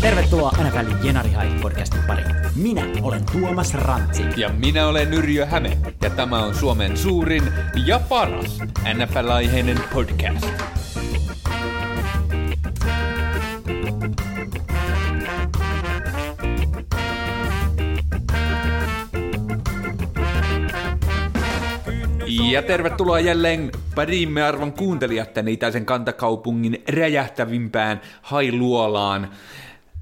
Tervetuloa NFL Jenari High podcastin pariin. Minä olen Tuomas Rantsi. Ja minä olen Yrjö Häme, ja tämä on Suomen suurin ja paras NFL-aiheinen podcast. Ja tervetuloa jälleen pariimme arvon kuuntelijat tänne itäisen kantakaupungin räjähtävimpään hailuolaan.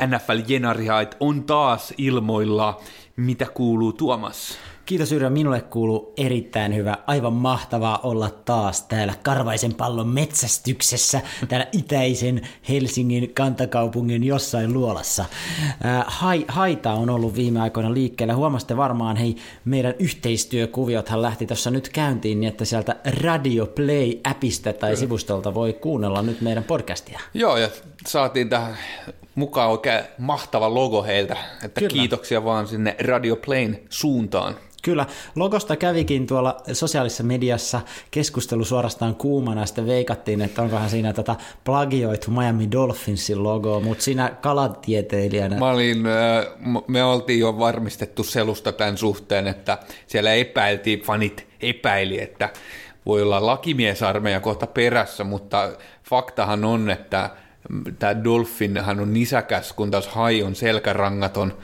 NFL Jenarihait on taas ilmoilla. Mitä kuuluu Tuomas? Kiitos Yrjö, minulle kuuluu erittäin hyvä. Aivan mahtavaa olla taas täällä Karvaisen pallon metsästyksessä, täällä itäisen Helsingin kantakaupungin jossain luolassa. Äh, hai, haita on ollut viime aikoina liikkeellä. Huomasitte varmaan, hei, meidän yhteistyökuviothan lähti tuossa nyt käyntiin, niin että sieltä Radio Play-appista tai sivustolta voi kuunnella nyt meidän podcastia. Joo, ja saatiin tähän mukaan oikein mahtava logo heiltä, että Kyllä. kiitoksia vaan sinne Radio Playn suuntaan. Kyllä, logosta kävikin tuolla sosiaalisessa mediassa keskustelu suorastaan kuumana, sitten veikattiin, että onkohan siinä tätä plagioitu Miami Dolphinsin logoa, mutta siinä kalatieteilijänä... Mä olin, äh, me oltiin jo varmistettu selusta tämän suhteen, että siellä epäiltiin, fanit epäili, että voi olla lakimiesarmeija kohta perässä, mutta faktahan on, että tämä Dolphin hän on nisäkäs, kun taas hai on selkärangaton,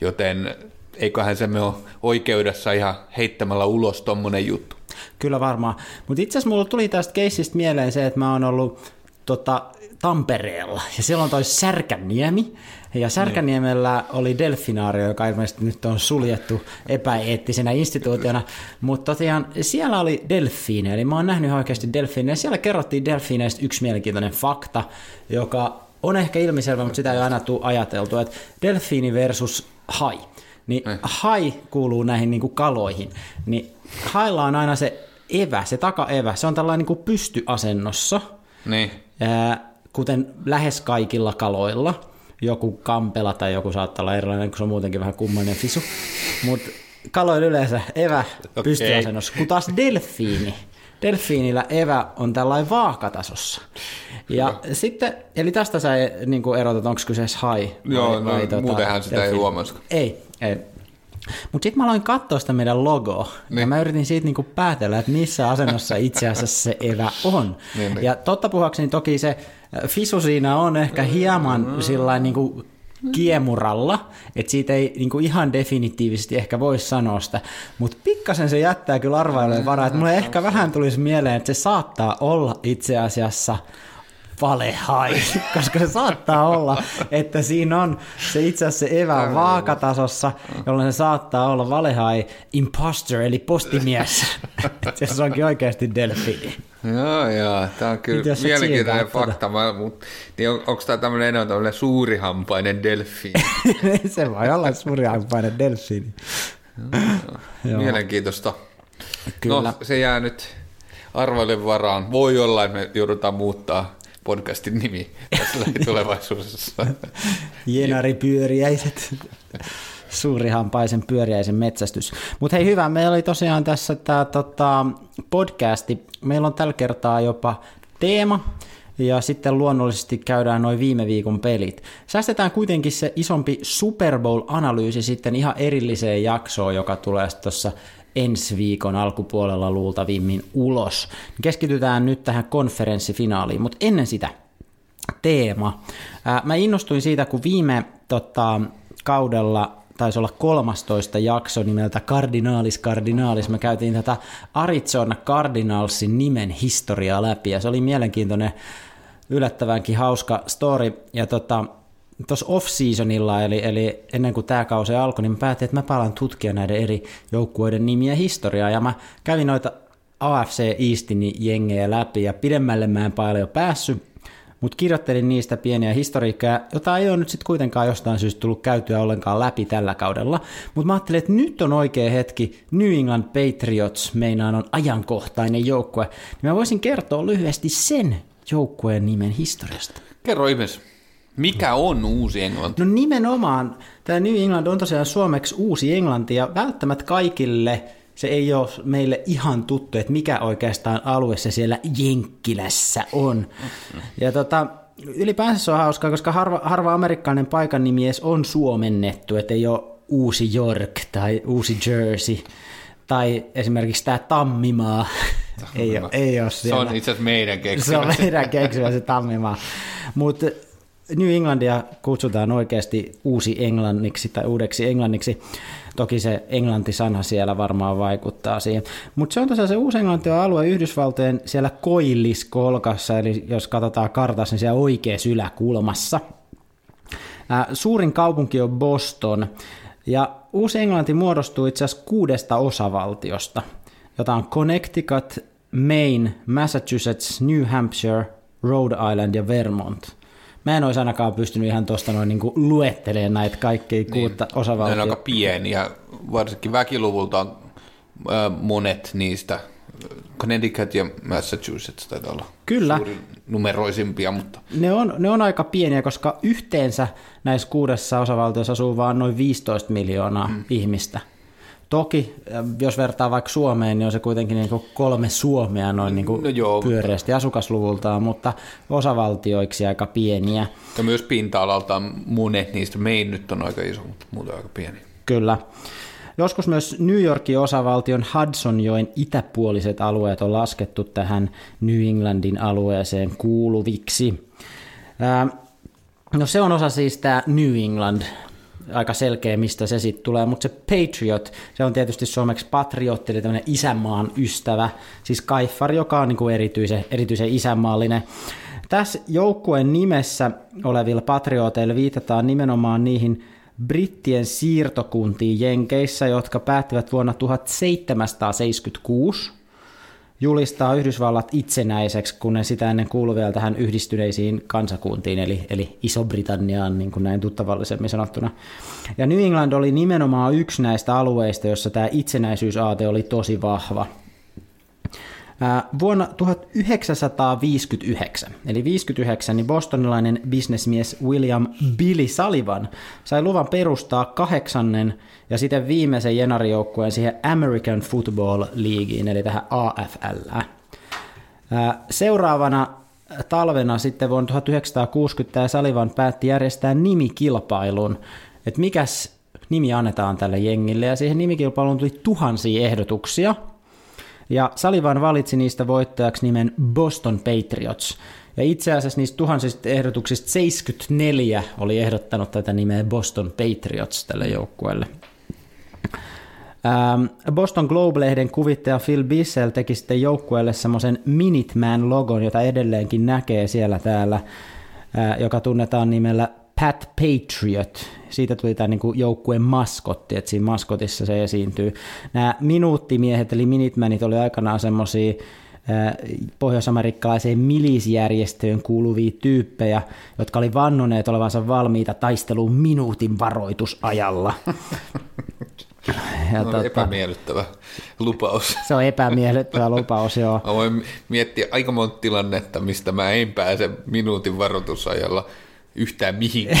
joten eiköhän se me ole oikeudessa ihan heittämällä ulos tommonen juttu. Kyllä varmaan. Mutta itse asiassa mulla tuli tästä keissistä mieleen se, että mä oon ollut tota, Tampereella. Ja siellä on toi Särkänniemi. Ja Särkänniemellä oli delfinaario, joka ilmeisesti nyt on suljettu epäeettisenä instituutiona, mutta tosiaan siellä oli delfiinejä, eli mä oon nähnyt oikeasti delfiinejä. Siellä kerrottiin delfiineistä yksi mielenkiintoinen fakta, joka on ehkä ilmiselvä, mutta sitä ei aina tule ajateltu, että delfiini versus hai. Niin hai kuuluu näihin niin kuin kaloihin, niin hailla on aina se evä, se takaevä, se on tällainen niin kuin pystyasennossa, Niin. ää, kuten lähes kaikilla kaloilla. Joku kampela tai joku saattaa olla erilainen, kun se on muutenkin vähän kummallinen fisu. Mutta kaloilla yleensä evä pystyasennossa, kun taas delfiini, delfiinillä evä on tällainen vaakatasossa. Ja sitten, eli tästä sä niin kuin erotat, onko kyseessä hai Joo, no, muutenhan sitä ei delfiini. huomaisi. Ei, ei. Mutta sitten mä aloin katsoa sitä meidän logoa, niin. ja mä yritin siitä niinku päätellä, että missä asennossa itse asiassa se evä on. Niin, niin. Ja totta puhuakseni toki se fisu siinä on ehkä hieman sillä niinku kiemuralla, että siitä ei niinku ihan definitiivisesti ehkä voi sanoa sitä, mutta pikkasen se jättää kyllä arvailujen varaa, että mulle ehkä vähän tulisi mieleen, että se saattaa olla itse asiassa valehai, koska se saattaa olla, että siinä on se itse asiassa se evä on vaakatasossa, jolloin se saattaa olla valehai imposter, eli postimies, se onkin oikeasti delfiini. Joo, joo. Tämä on kyllä sä mielenkiintoinen fakta. Mä, mut, niin on, onko tämä tämmöinen enemmän tämmöinen suurihampainen delfiini? se voi olla suurihampainen delfiini. Joo. Mielenkiintoista. Kyllä. No, se jää nyt arvoille varaan. Voi olla, että me joudutaan muuttaa podcastin nimi tässä lähitulevaisuudessa. Jenaripyöriäiset. Suurihampaisen pyöriäisen metsästys. Mutta hei hyvä, meillä oli tosiaan tässä tämä tota, podcasti. Meillä on tällä kertaa jopa teema, ja sitten luonnollisesti käydään noin viime viikon pelit. Säästetään kuitenkin se isompi Super Bowl-analyysi sitten ihan erilliseen jaksoon, joka tulee tuossa ensi viikon alkupuolella luultavimmin ulos. Keskitytään nyt tähän konferenssifinaaliin, mutta ennen sitä teema. Mä innostuin siitä, kun viime tota, kaudella taisi olla 13 jakso nimeltä Cardinalis Cardinalis. Me käytiin tätä Arizona Cardinalsin nimen historiaa läpi ja se oli mielenkiintoinen, yllättävänkin hauska story. Ja tota, tuossa off-seasonilla, eli, eli ennen kuin tämä kausi alkoi, niin mä päätin, että mä palaan tutkia näiden eri joukkueiden nimiä historiaa. Ja mä kävin noita AFC Eastin jengejä läpi ja pidemmälle mä en paljon päässyt, mutta kirjoittelin niistä pieniä historiikkoja, jota ei ole nyt sitten kuitenkaan jostain syystä tullut käytyä ollenkaan läpi tällä kaudella. Mutta mä ajattelin, että nyt on oikea hetki, New England Patriots meinaan on ajankohtainen joukkue, niin mä voisin kertoa lyhyesti sen joukkueen nimen historiasta. Kerro ihmeessä, mikä on uusi Englanti? No nimenomaan, tämä New England on tosiaan suomeksi uusi Englanti, ja välttämättä kaikille se ei ole meille ihan tuttu, että mikä oikeastaan alue se siellä Jenkkilässä on. Ja tota, ylipäänsä se on hauskaa, koska harva, harva amerikkalainen paikan nimi edes on suomennettu, että ei ole Uusi York tai Uusi Jersey tai esimerkiksi tämä Tammimaa. ei, ole, ei ole Se on itse asiassa meidän keksimä. Se on meidän keksimä se Tammimaa. Mutta New Englandia kutsutaan oikeasti uusi englanniksi tai uudeksi englanniksi. Toki se englantisana siellä varmaan vaikuttaa siihen. Mutta se on tosiaan se Uusi-Englanti on alue Yhdysvaltojen siellä koilliskolkassa, eli jos katsotaan kartassa, niin siellä oikeassa yläkulmassa. Suurin kaupunki on Boston, ja Uusi-Englanti muodostuu itse asiassa kuudesta osavaltiosta, jota on Connecticut, Maine, Massachusetts, New Hampshire, Rhode Island ja Vermont – Mä en olisi ainakaan pystynyt ihan tuosta noin niin luettelemaan näitä kaikkia niin, kuutta osavaltiota. Ne on aika pieniä, varsinkin väkiluvulta on monet niistä. Connecticut ja Massachusetts taitaa olla Kyllä. numeroisimpia, mutta... Ne on, ne on aika pieniä, koska yhteensä näissä kuudessa osavaltiossa asuu vain noin 15 miljoonaa hmm. ihmistä – Toki, jos vertaa vaikka Suomeen, niin on se kuitenkin niin kolme Suomea noin niin kuin no joo, pyöreästi mutta... asukasluvultaan, mutta osavaltioiksi aika pieniä. Ja myös pinta-alaltaan monet niistä, mein nyt on aika iso, mutta muuten aika pieni. Kyllä. Joskus myös New Yorkin osavaltion Hudsonjoen itäpuoliset alueet on laskettu tähän New Englandin alueeseen kuuluviksi. No se on osa siis tämä New England aika selkeä, mistä se sitten tulee, mutta se Patriot, se on tietysti suomeksi patriotti, eli tämmöinen isänmaan ystävä, siis Kaifar, joka on niin kuin erityisen, erityisen isänmaallinen. Tässä joukkueen nimessä olevilla patrioteilla viitataan nimenomaan niihin brittien siirtokuntiin Jenkeissä, jotka päättivät vuonna 1776 julistaa Yhdysvallat itsenäiseksi, kun ne sitä ennen kuului vielä tähän yhdistyneisiin kansakuntiin, eli, eli Iso-Britanniaan, niin kuin näin tuttavallisemmin sanottuna. Ja New England oli nimenomaan yksi näistä alueista, jossa tämä itsenäisyysaate oli tosi vahva – Vuonna 1959, eli 59, niin bostonilainen bisnesmies William Billy Sullivan sai luvan perustaa kahdeksannen ja sitten viimeisen jenarijoukkueen siihen American Football Leagueen, eli tähän AFL. Seuraavana talvena sitten vuonna 1960 ja Sullivan päätti järjestää nimikilpailun, että mikäs nimi annetaan tälle jengille, ja siihen nimikilpailuun tuli tuhansia ehdotuksia – ja Salivan valitsi niistä voittajaksi nimen Boston Patriots. Ja itse asiassa niistä tuhansista ehdotuksista 74 oli ehdottanut tätä nimeä Boston Patriots tälle joukkueelle. Ähm, Boston Globe-lehden kuvittaja Phil Bissell teki sitten joukkueelle semmoisen Minuteman-logon, jota edelleenkin näkee siellä täällä, äh, joka tunnetaan nimellä Pat Patriot. Siitä tuli tämä niin joukkueen maskotti, että siinä maskotissa se esiintyy. Nämä minuuttimiehet, eli Minutemanit, oli aikanaan semmoisia pohjoisamerikkalaiseen milisjärjestöön kuuluvia tyyppejä, jotka oli vannoneet olevansa valmiita taisteluun minuutin varoitusajalla. Ja no, epämiellyttävä lupaus. Se on epämiellyttävä lupaus, joo. Mä voin miettiä aika monta tilannetta, mistä mä en pääse minuutin varoitusajalla – yhtään mihinkään.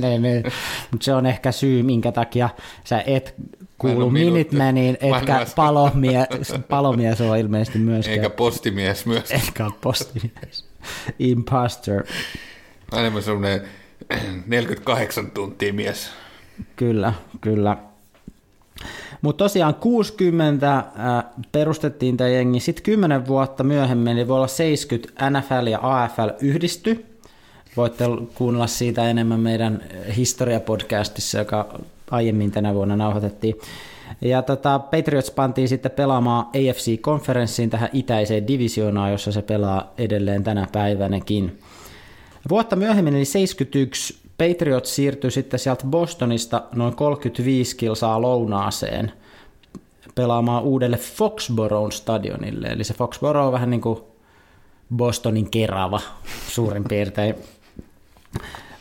ne, ne. Mutta se on ehkä syy, minkä takia sä et kuulu Minutemaniin, etkä palomies, palomies on ilmeisesti myöskään. Eikä postimies myöskään. Eikä postimies. Imposter. Enemmän semmoinen 48 tuntia mies. Kyllä, kyllä. Mutta tosiaan 60 äh, perustettiin tämä jengi, sitten 10 vuotta myöhemmin, eli voi olla 70 NFL ja AFL yhdisty, Voitte kuunnella siitä enemmän meidän historiapodcastissa, joka aiemmin tänä vuonna nauhoitettiin. Ja tota, Patriots pantiin sitten pelaamaan AFC-konferenssiin tähän itäiseen divisioonaan, jossa se pelaa edelleen tänä päivänäkin. Vuotta myöhemmin, eli 71, Patriots siirtyi sitten sieltä Bostonista noin 35 kilsaa lounaaseen pelaamaan uudelle Foxborough stadionille. Eli se Foxborough on vähän niin kuin Bostonin kerava suurin piirtein.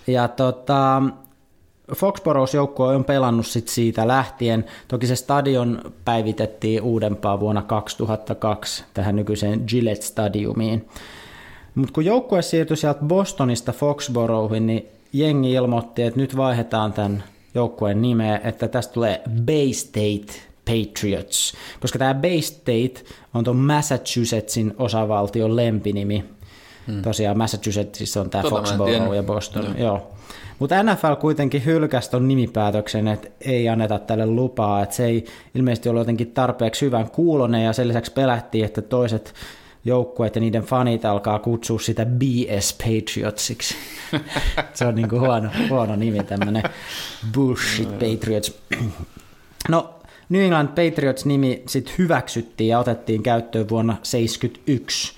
Ja tota, Foxboroughs joukkue on pelannut sit siitä lähtien. Toki se stadion päivitettiin uudempaa vuonna 2002 tähän nykyiseen Gillette Stadiumiin. Mutta kun joukkue siirtyi sieltä Bostonista Foxboroughhin, niin jengi ilmoitti, että nyt vaihdetaan tämän joukkueen nimeä, että tästä tulee Bay State Patriots, koska tämä Bay State on tuon Massachusettsin osavaltion lempinimi. Hmm. Tosiaan Massachusettsissa on tämä Tota Foxborough ja Boston. Joo. Joo. Mutta NFL kuitenkin hylkäsi ton nimipäätöksen, että ei anneta tälle lupaa, että se ei ilmeisesti ollut jotenkin tarpeeksi hyvän kuulonen ja sen lisäksi pelättiin, että toiset joukkueet ja niiden fanit alkaa kutsua sitä BS Patriotsiksi. se on niinku huono, huono nimi, tämmöinen Bullshit Patriots. No, New England Patriots-nimi sitten hyväksyttiin ja otettiin käyttöön vuonna 1971.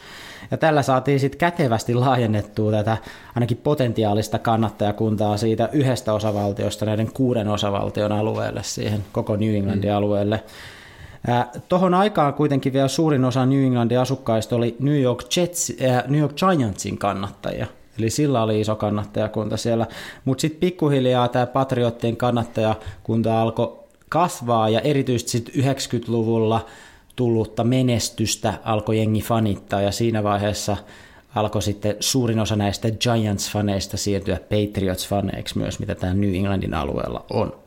Ja tällä saatiin sitten kätevästi laajennettua tätä ainakin potentiaalista kannattajakuntaa siitä yhdestä osavaltiosta näiden kuuden osavaltion alueelle siihen koko New Englandin mm. alueelle. Tuohon aikaan kuitenkin vielä suurin osa New Englandin asukkaista oli New York, Jets, äh, New York Giantsin kannattajia. Eli sillä oli iso kannattajakunta siellä. Mutta sitten pikkuhiljaa tämä Patriottien kannattajakunta alkoi kasvaa ja erityisesti sitten 90-luvulla tullutta menestystä alkoi jengi fanittaa ja siinä vaiheessa alkoi sitten suurin osa näistä Giants-faneista siirtyä Patriots-faneiksi myös, mitä tämä New Englandin alueella on.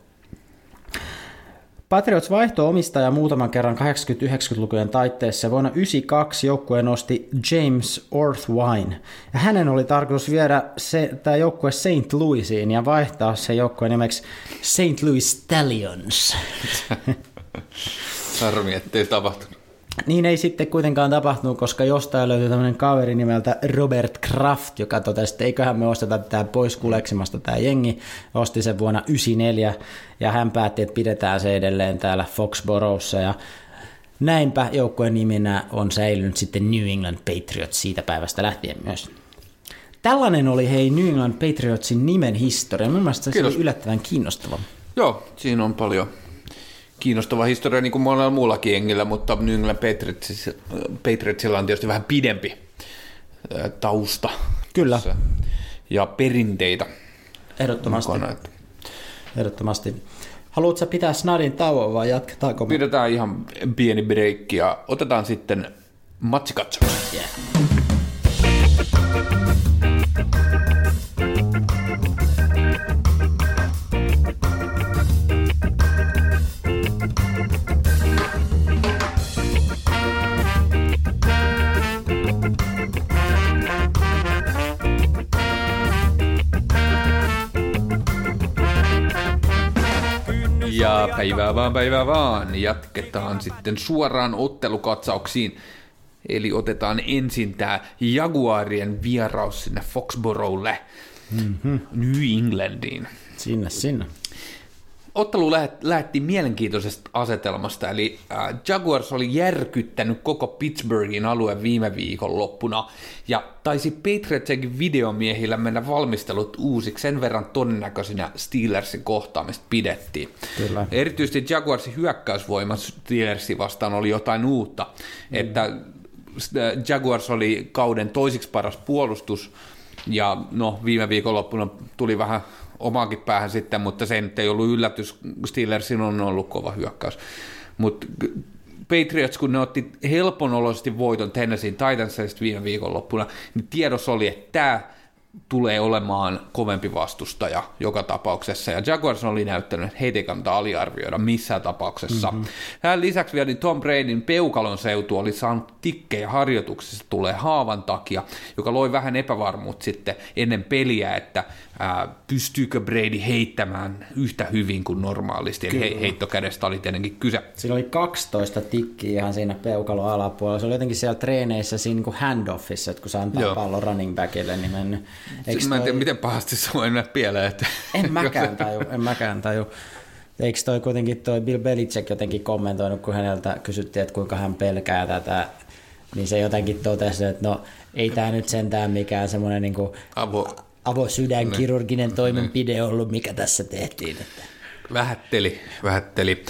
Patriots vaihtoi omistaja muutaman kerran 80-90-lukujen taitteessa vuonna 1992 joukkue nosti James Orthwine. Ja hänen oli tarkoitus viedä se, tämä joukkue St. Louisiin ja vaihtaa se joukkue nimeksi St. Louis Stallions. Harmi, ettei tapahtunut. Niin ei sitten kuitenkaan tapahtunut, koska jostain löytyi tämmöinen kaveri nimeltä Robert Kraft, joka totesi, että eiköhän me osteta tämä pois kuleksimasta tämä jengi. Osti sen vuonna 1994 ja hän päätti, että pidetään se edelleen täällä Foxboroughssa ja näinpä joukkueen nimenä on säilynyt sitten New England Patriots siitä päivästä lähtien myös. Tällainen oli hei New England Patriotsin nimen historia. Mielestäni se oli yllättävän kiinnostava. Joo, siinä on paljon kiinnostava historia niin kuin monella muullakin jengillä, mutta New England Patriotsilla, Patriotsilla on tietysti vähän pidempi tausta. Kyllä. tässä Ja perinteitä Ehdottomasti. mukana. Että Ehdottomasti. Haluatko pitää snadin tauon vai jatketaanko? Pidetään ihan pieni breikki ja otetaan sitten matsikatsaus. Yeah. Ja päivää vaan, päivää vaan. Jatketaan sitten suoraan ottelukatsauksiin. Eli otetaan ensin tämä Jaguarien vieraus sinne Foxboroughlle, mm-hmm. New Englandiin. Sinne, sinne. Ottelu lähet, lähti mielenkiintoisesta asetelmasta, eli äh, Jaguars oli järkyttänyt koko Pittsburghin alueen viime viikon loppuna, ja taisi Patriotsenkin videomiehillä mennä valmistelut uusiksi, sen verran todennäköisinä Steelersin kohtaamista pidettiin. Kyllä. Erityisesti Jaguarsin hyökkäysvoima Steelersin vastaan oli jotain uutta, mm. että äh, Jaguars oli kauden toisiksi paras puolustus, ja no viime viikonloppuna tuli vähän omaankin päähän sitten, mutta se nyt ei ollut yllätys. Steelersin on ollut kova hyökkäys. Mutta Patriots, kun ne otti helponoloisesti voiton Tennessee Titansista viime viikonloppuna, niin tiedossa oli, että tämä tulee olemaan kovempi vastustaja joka tapauksessa. Ja Jaguars oli näyttänyt, että heitä ei kannata aliarvioida missään tapauksessa. Mm-hmm. Hän lisäksi vielä niin Tom Bradyn peukalon seutu oli saanut tikkejä harjoituksessa tulee haavan takia, joka loi vähän epävarmuutta sitten ennen peliä, että ää, pystyykö Brady heittämään yhtä hyvin kuin normaalisti. Eli he, heittokädestä oli tietenkin kyse. Siinä oli 12 tikkiä ihan siinä peukalon alapuolella. Se oli jotenkin siellä treeneissä siinä niin kuin handoffissa, että kun se antaa Joo. pallon running backille, niin mennyt. Eiks Mä en toi- tiedä, miten pahasti se voi mennä pieleen. Että... En mäkään taju, en mäkään taju. Eikö toi kuitenkin toi Bill Belichick jotenkin kommentoinut, kun häneltä kysyttiin, että kuinka hän pelkää tätä, niin se jotenkin totesi, että no ei tämä nyt sentään mikään semmoinen niin Avo, avosydänkirurginen toimenpide ollut, mikä tässä tehtiin. Että. Vähätteli, vähätteli.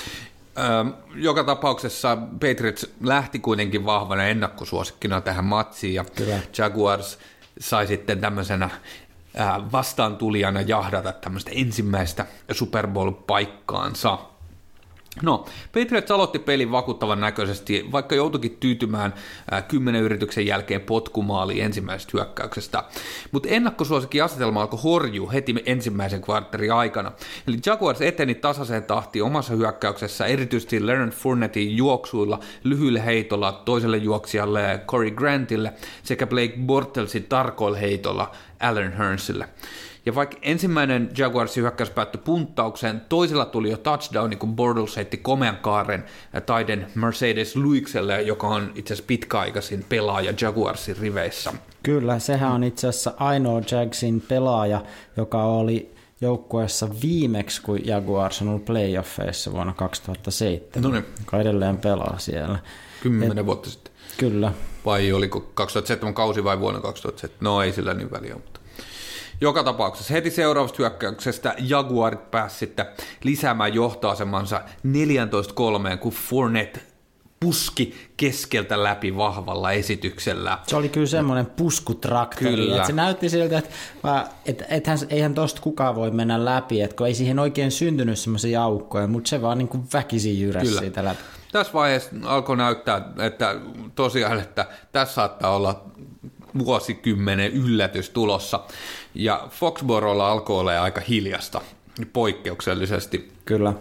Öm, joka tapauksessa Patriots lähti kuitenkin vahvana ennakkosuosikkina tähän matsiin ja Kyllä. Jaguars sai sitten tämmöisenä ää, vastaantulijana jahdata tämmöistä ensimmäistä Super Bowl-paikkaansa. No, Patriots aloitti pelin vakuuttavan näköisesti, vaikka joutuikin tyytymään äh, kymmenen yrityksen jälkeen potkumaali ensimmäisestä hyökkäyksestä. Mutta ennakkosuosikin asetelma alkoi horju heti ensimmäisen kvartterin aikana. Eli Jaguars eteni tasaiseen tahtiin omassa hyökkäyksessä, erityisesti Leonard Fournettin juoksuilla, lyhyille heitolla toiselle juoksijalle Corey Grantille sekä Blake Bortelsin tarkoilla heitolla Allen Hearnsille. Ja vaikka ensimmäinen Jaguarsin hyökkäys päättyi punttaukseen, toisella tuli jo touchdown, niin kun Bortles heitti komean kaaren taiden Mercedes Luikselle, joka on itse asiassa pitkäaikaisin pelaaja Jaguarsin riveissä. Kyllä, sehän on itse asiassa ainoa Jagsin pelaaja, joka oli joukkueessa viimeksi, kun Jaguars on ollut playoffeissa vuonna 2007, no niin. joka edelleen pelaa siellä. Kymmenen vuotta sitten. Kyllä. Vai oliko 2007 kausi vai vuonna 2007? No ei sillä niin väliä, mutta joka tapauksessa heti seuraavasta hyökkäyksestä Jaguarit pääsi sitten lisäämään johtoasemansa 14-3, kun Fournette puski keskeltä läpi vahvalla esityksellä. Se oli kyllä semmoinen puskutraktori. Kyllä. Että se näytti siltä, että, että ethän, eihän tosta kukaan voi mennä läpi, että kun ei siihen oikein syntynyt semmoisia aukkoja, mutta se vaan niin kuin väkisin jyräsi siitä läpi. Tässä vaiheessa alkoi näyttää, että tosiaan, että tässä saattaa olla vuosikymmenen yllätys tulossa. Ja Foxborolla alkoi olla aika hiljasta, poikkeuksellisesti. Kyllä.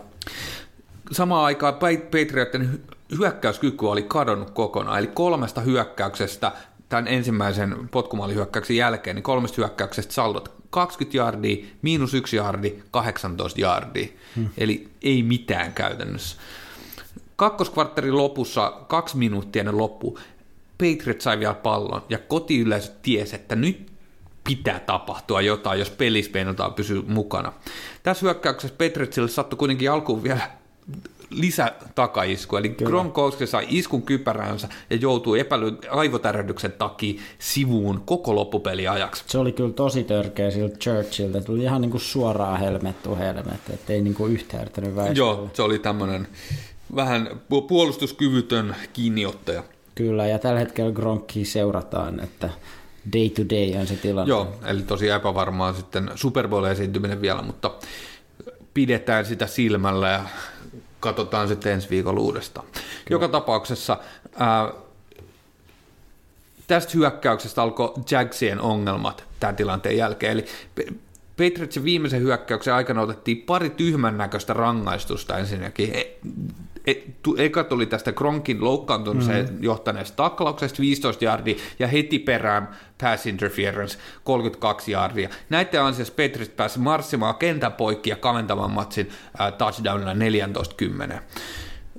Samaan aikaan Patriotin hyökkäyskyky oli kadonnut kokonaan, eli kolmesta hyökkäyksestä tämän ensimmäisen potkumaalihyökkäyksen jälkeen, niin kolmesta hyökkäyksestä saldot 20 jardia, miinus yksi jardi, 18 jardia. Hmm. Eli ei mitään käytännössä. Kakkoskvartterin lopussa, kaksi minuuttia ennen loppu, Patriots sai vielä pallon ja kotiyleisö tiesi, että nyt pitää tapahtua jotain, jos pelissä pysyä mukana. Tässä hyökkäyksessä Patriotsille sattui kuitenkin alkuun vielä lisätakaisku, eli Kyllä. Gronkowski sai iskun kypäränsä ja joutui epäilyn aivotärähdyksen takia sivuun koko loppupeli ajaksi. Se oli kyllä tosi törkeä siltä Churchiltä, tuli ihan niin kuin suoraan helmettu helmet, ettei niin kuin yhtään Joo, se oli tämmöinen vähän puolustuskyvytön kiinniottaja. Kyllä, ja tällä hetkellä Gronkki seurataan, että day to day on se tilanne. Joo, eli tosi epävarmaa sitten Super Bowl esiintyminen vielä, mutta pidetään sitä silmällä ja katsotaan sitten ensi viikolla uudestaan. Kyllä. Joka tapauksessa ää, tästä hyökkäyksestä alkoi Jagsien ongelmat tämän tilanteen jälkeen, eli Patriotsin viimeisen hyökkäyksen aikana otettiin pari tyhmän näköistä rangaistusta ensinnäkin. E, e, eka tuli tästä Kronkin loukkaantumiseen mm. johtaneesta taklauksesta 15 jardia ja heti perään pass interference 32 jardia. Näiden ansiosta Patriots pääsi marssimaan kentän poikki ja kaventamaan matsin äh, touchdownilla 14-10.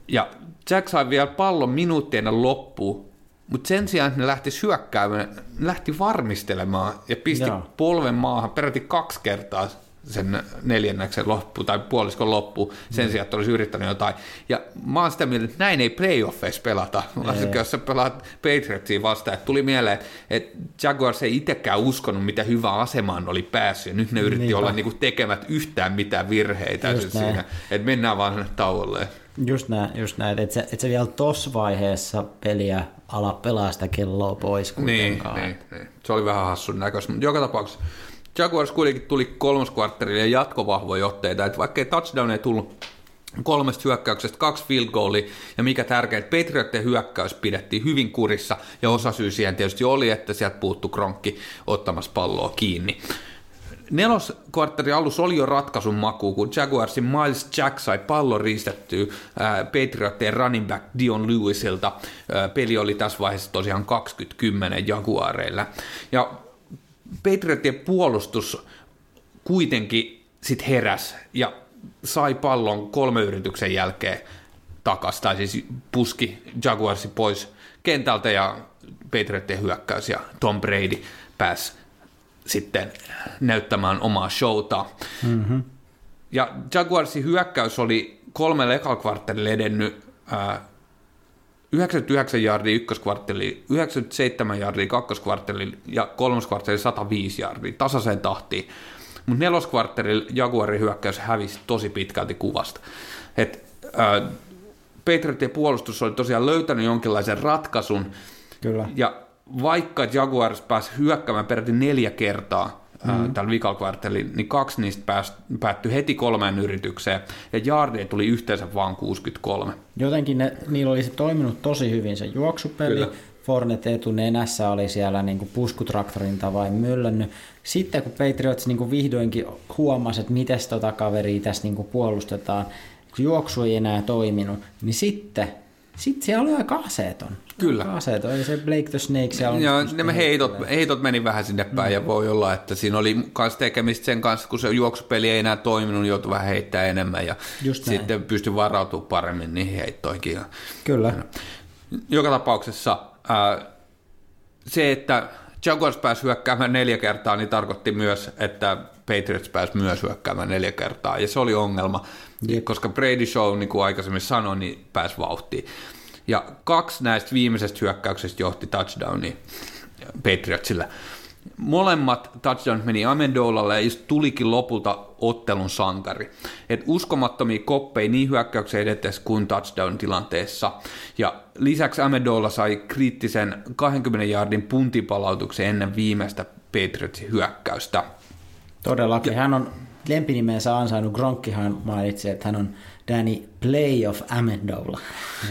Ja Jack sai vielä pallon minuuttien loppuun mutta sen sijaan, että ne lähti hyökkäämään, ne lähti varmistelemaan ja pisti Joo. polven maahan peräti kaksi kertaa sen neljänneksen loppu tai puoliskon loppu sen mm. sijaan, että olisi yrittänyt jotain. Ja mä oon sitä mieltä, että näin ei playoffeissa pelata, varsinkin jos sä pelaat Patriotsia vastaan. Et tuli mieleen, että Jaguars ei itsekään uskonut, mitä hyvä asemaan oli päässyt. Ja nyt ne yritti Niinpä. olla niinku tekemät yhtään mitään virheitä siis siinä, että mennään vaan sinne tauolle. Just näin, just näin. että se, et se vielä tuossa vaiheessa peliä ala pelaa sitä kelloa pois Niin, niin, niin, se oli vähän hassun näköistä, mutta joka tapauksessa Jaguars kuitenkin tuli kolmoskvartterille ja jatkovahvoja otteita, että vaikka ei touchdown ei tullut kolmesta hyökkäyksestä kaksi field goalia, ja mikä tärkeää, Patriottien hyökkäys pidettiin hyvin kurissa, ja osa syy siihen tietysti oli, että sieltä puuttu Kronkki ottamassa palloa kiinni. Neloskvartterin alus oli jo ratkaisun maku, kun Jaguarsin Miles Jack sai pallon riistettyä Patriottien running back Dion Lewisilta. Ää, peli oli tässä vaiheessa tosiaan 20-10 Jaguareilla. Ja Patriottien puolustus kuitenkin sitten heräs ja sai pallon kolme yrityksen jälkeen takaisin, tai siis puski Jaguarsi pois kentältä ja Patriottien hyökkäys ja Tom Brady pääsi sitten näyttämään omaa showta. Mm-hmm. Ja Jaguarsin hyökkäys oli kolmelle ekalla edennyt ää, 99 jardia ykköskvartteli, 97 jardia kakkoskvartteli ja kolmoskvartteli 105 jardia tasaiseen tahtiin. Mutta neloskvarttelilla Jaguarin hyökkäys hävisi tosi pitkälti kuvasta. Et, äh, Patriottien puolustus oli tosiaan löytänyt jonkinlaisen ratkaisun. Kyllä. Ja vaikka Jaguars pääsi hyökkäämään peräti neljä kertaa mm. tällä vikalla niin kaksi niistä pääst, päättyi heti kolmeen yritykseen, ja jaardeja tuli yhteensä vain 63. Jotenkin ne, niillä olisi toiminut tosi hyvin se juoksupeli, Kyllä. Fornet etunenässä oli siellä niin kuin puskutraktorin tavoin möllännyt. Sitten kun Patriots niin kuin vihdoinkin huomasi, että miten tota kaveria tässä niin kuin puolustetaan, kun juoksu ei enää toiminut, niin sitten sitten siellä oli aika aseeton. Kyllä. Aseeton, oli se Blake the Snake siellä. Ja ne heitot, heitot meni vähän sinne päin mm. ja voi olla, että siinä oli myös tekemistä sen kanssa, kun se juoksupeli ei enää toiminut, niin joutui vähän heittää enemmän ja Just sitten pystyi varautumaan paremmin niihin heittoihinkin. Kyllä. Joka tapauksessa ää, se, että Jaguars pääsi hyökkäämään neljä kertaa, niin tarkoitti myös, että Patriots pääsi myös hyökkäämään neljä kertaa, ja se oli ongelma, Jep. koska Brady Show, niin kuin aikaisemmin sanoin, niin pääsi vauhtiin. Ja kaksi näistä viimeisestä hyökkäyksestä johti touchdowniin Patriotsille. Molemmat touchdowns meni Amendolalle ja tulikin lopulta ottelun sankari. Et uskomattomia koppeja niin hyökkäyksen edetes kuin touchdown-tilanteessa. Ja lisäksi Amendola sai kriittisen 20 jardin puntipalautuksen ennen viimeistä Patriotsin hyökkäystä. Todellakin. Ja, hän on lempinimensä ansainnut. Gronkkihan mainitsi, että hän on Danny Play of Amendola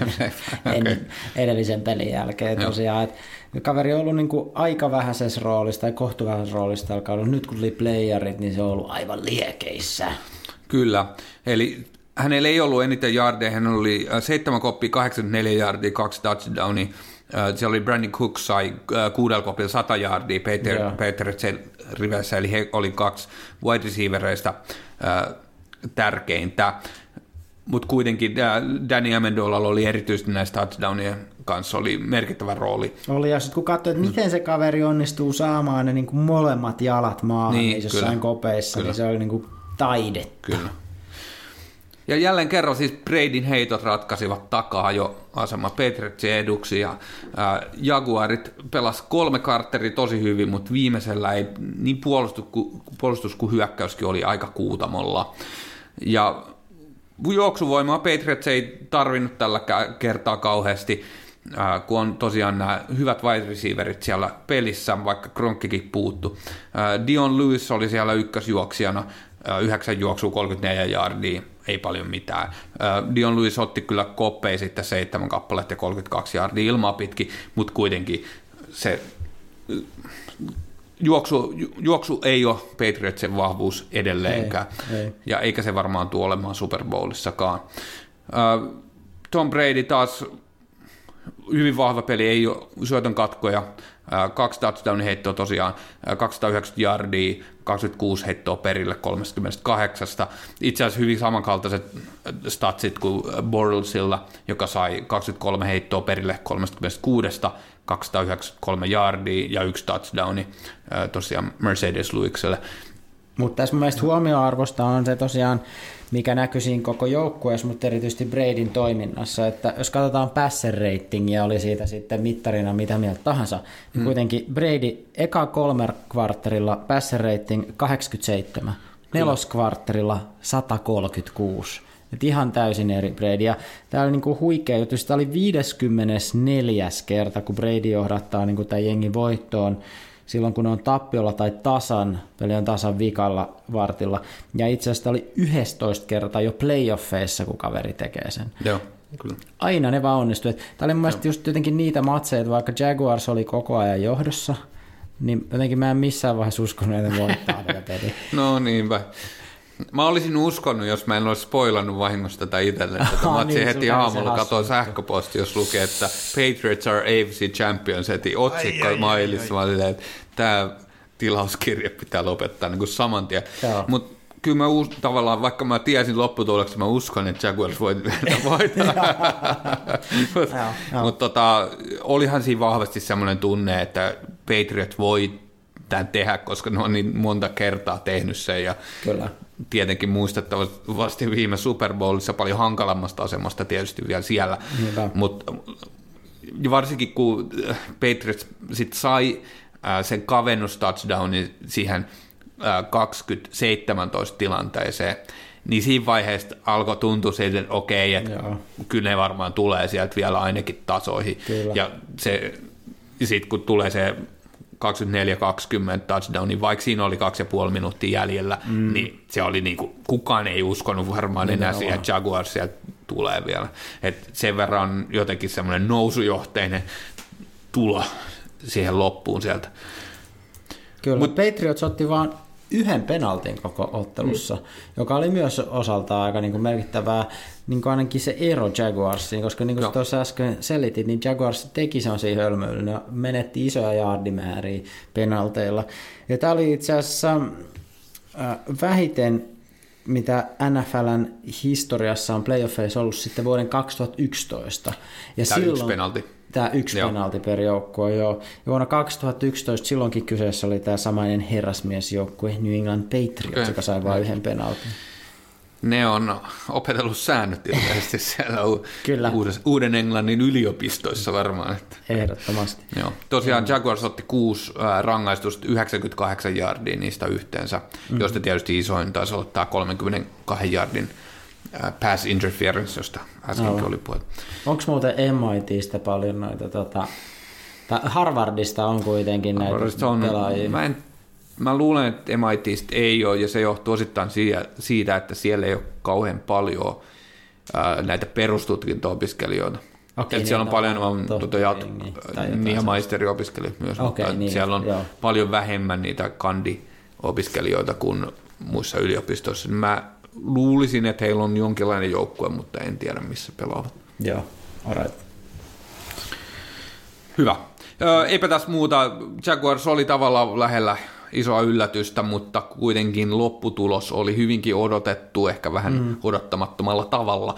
okay. edellisen pelin jälkeen. Tosiaan, että kaveri on ollut niin kuin aika vähäisessä roolissa tai kohtuvähäisessä roolissa tällä kaudella. Nyt kun tuli playerit, niin se on ollut aivan liekeissä. Kyllä, eli hänellä ei ollut eniten jardeja, hän oli 7 koppi, 84 jardia, kaksi touchdownia. Siellä oli Brandon Cook sai kuudella kopilla 100 jardia Peter, yeah. Peter rivessä, eli he oli kaksi wide receivereista tärkeintä. Mutta kuitenkin Danny Amendolalla oli erityisesti näistä touchdownien kanssa oli merkittävä rooli. Oli, ja sitten kun katsoi, että miten se kaveri onnistuu saamaan ne niin kuin molemmat jalat maahan niin, niin jossain kopeissa, niin kyllä. niin se oli niin kuin taidetta. Kyllä. Ja jälleen kerran siis Bradyn heitot ratkaisivat takaa jo asema Petretsin eduksi ja ää, Jaguarit pelas kolme kartteri tosi hyvin, mutta viimeisellä ei niin puolustus, puolustus kuin hyökkäyskin oli aika kuutamolla. Ja juoksuvoimaa Patriots ei tarvinnut tällä kertaa kauheasti, kun on tosiaan nämä hyvät wide receiverit siellä pelissä, vaikka Kronkkikin puuttu. Dion Lewis oli siellä ykkösjuoksijana, yhdeksän juoksua 34 jardia, ei paljon mitään. Dion Lewis otti kyllä koppei sitten seitsemän kappaletta ja 32 jardia ilmaa pitkin, mutta kuitenkin se juoksu, juoksu ei ole Patriotsin vahvuus edelleenkään, ei, ei. ja eikä se varmaan tule olemaan Super Bowlissakaan. Tom Brady taas hyvin vahva peli, ei ole syötön katkoja, kaksi touchdown heittoa tosiaan, 290 yardia, 26 heittoa perille 38. Itse asiassa hyvin samankaltaiset statsit kuin Bortlesilla, joka sai 23 heittoa perille 36, 293 yardia ja yksi touchdowni tosiaan Mercedes Lewisille. Mutta tässä mun mielestä huomioarvosta on se tosiaan, mikä näkyy siinä koko joukkueessa, mutta erityisesti Bradyn toiminnassa, että jos katsotaan passer ratingia, oli siitä sitten mittarina mitä mieltä tahansa, niin mm. kuitenkin Brady eka kolmer kvartterilla passer rating 87, neloskvartterilla 136. Et ihan täysin eri Brady. Ja tämä oli niinku huikea juttu. Tämä oli 54. kerta, kun Brady johdattaa niinku tämän jengin voittoon silloin, kun on tappiolla tai tasan, peli on tasan vikalla vartilla. Ja itse asiassa oli 11 kertaa jo playoffeissa, kun kaveri tekee sen. Joo. Kyllä. Aina ne vaan onnistuu. Tämä oli mun mielestä just jotenkin niitä matseja, että vaikka Jaguars oli koko ajan johdossa, niin jotenkin mä en missään vaiheessa uskonut, että ne voittaa tätä peliä. No niinpä. Mä olisin uskonut, jos mä en olisi spoilannut vahingossa tätä itselle. Tätä ah, niin, heti aamulla katsoin sähköposti, jos lukee, että Patriots are AFC Champions heti otsikko mailissa. Mä olin, että tämä tilauskirja pitää lopettaa niin kuin saman tien. Mutta kyllä mä us, tavallaan, vaikka mä tiesin lopputuloksen, mä uskon, että Jaguars voi voittaa. Mutta mut tota, olihan siinä vahvasti semmoinen tunne, että Patriots voi tämän tehdä, koska ne on niin monta kertaa tehnyt sen. Ja Kyllä tietenkin muistettavasti viime Super Bowlissa paljon hankalammasta asemasta tietysti vielä siellä, mutta varsinkin kun Patriots sit sai sen kavennus touchdownin siihen 2017 tilanteeseen, niin siinä vaiheessa alkoi tuntua siitä, että okei, että Joo. kyllä ne varmaan tulee sieltä vielä ainakin tasoihin. Kyllä. Ja se, sitten kun tulee se 24-20 touchdowni, niin vaikka siinä oli kaksi ja puoli minuuttia jäljellä, mm. niin se oli niin kuin, kukaan ei uskonut varmaan enää siihen, että Jaguars sieltä tulee vielä. Et sen verran jotenkin semmoinen nousujohteinen tulo siihen loppuun sieltä. Kyllä, Mut, Patriots otti vaan yhden penaltin koko ottelussa, mm. joka oli myös osaltaan aika niin kuin merkittävää, niin kuin ainakin se ero Jaguarsiin, koska niin kuin no. tuossa äsken selitit, niin Jaguars teki sellaisia hölmöilyjä, ne menetti isoja jaardimääriä penalteilla. Ja tämä oli itse asiassa äh, vähiten mitä NFLn historiassa on playoffeissa ollut sitten vuoden 2011. Ja Tämä silloin, yksi penalti Tämä yksi joo. penalti per joukkue, joo. Ja vuonna 2011 silloinkin kyseessä oli tämä samainen herrasmiesjoukkue New England Patriots, okay. joka sai vain yhden penaltin. Ne on opetellut säännöt ilmeisesti siellä Kyllä. Uuden Englannin yliopistoissa varmaan. Että. Ehdottomasti. Joo. Tosiaan Jaguars otti kuusi rangaistusta, 98 jardia niistä yhteensä, mm. josta tietysti isoin taisi olla tämä 32 jardin pass interference, josta äskenkin no. oli puhe. Onko muuten MITistä paljon noita, tota, Harvardista on kuitenkin näitä Harvardista on, pelaajia? Mä, en, mä luulen, että MITistä ei ole, ja se johtuu osittain siitä, että siellä ei ole kauhean paljon ää, näitä perustutkinto-opiskelijoita. Okay, siellä on paljon on, tuota, jat, niin, niin maisteriopiskelijat myös, okay, mutta niin, siellä on joo. paljon vähemmän niitä kandi-opiskelijoita kuin muissa yliopistoissa. Mä luulisin, että heillä on jonkinlainen joukkue, mutta en tiedä missä pelaavat. Joo, alright. Hyvä. Ö, eipä tässä muuta. Jaguars oli tavallaan lähellä isoa yllätystä, mutta kuitenkin lopputulos oli hyvinkin odotettu, ehkä vähän mm. odottamattomalla tavalla.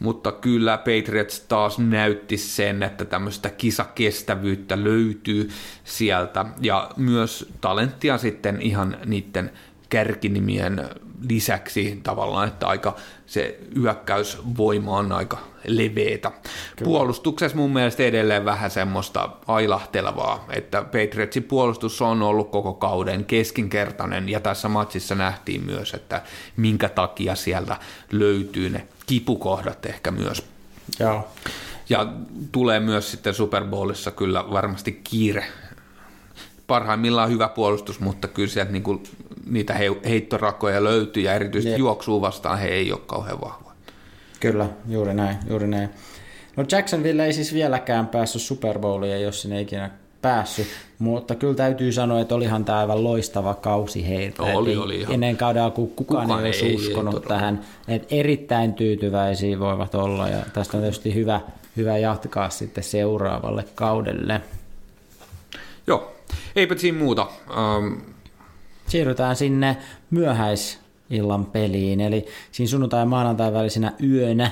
Mutta kyllä Patriots taas näytti sen, että tämmöistä kisakestävyyttä löytyy sieltä ja myös talenttia sitten ihan niiden kärkinimien lisäksi tavallaan, että aika se hyökkäysvoima on aika leveetä. Kyllä. Puolustuksessa mun mielestä edelleen vähän semmoista ailahtelevaa, että Patriotsin puolustus on ollut koko kauden keskinkertainen ja tässä matsissa nähtiin myös, että minkä takia sieltä löytyy ne kipukohdat ehkä myös. Joo. Ja tulee myös sitten Super Bowlissa kyllä varmasti kiire parhaimmillaan hyvä puolustus, mutta kyllä sieltä niin kuin niitä heittorakoja löytyy ja erityisesti Jep. juoksuu vastaan he ei ole kauhean vahvoja. Kyllä, juuri näin, juuri näin. No Jacksonville ei siis vieläkään päässyt Super Bowliin, jos sinne ikinä päässyt, mutta kyllä täytyy sanoa, että olihan tämä aivan loistava kausi heiltä. Oli, oli ihan. Ennen kaudella, kun kukaan, kukaan ei olisi ei, uskonut ei, tähän, että erittäin tyytyväisiä voivat olla ja tästä on tietysti hyvä, hyvä jatkaa sitten seuraavalle kaudelle. Joo, eipä siinä muuta. Siirrytään sinne myöhäisillan peliin, eli siinä sunnuntai- ja maanantai välisenä yönä,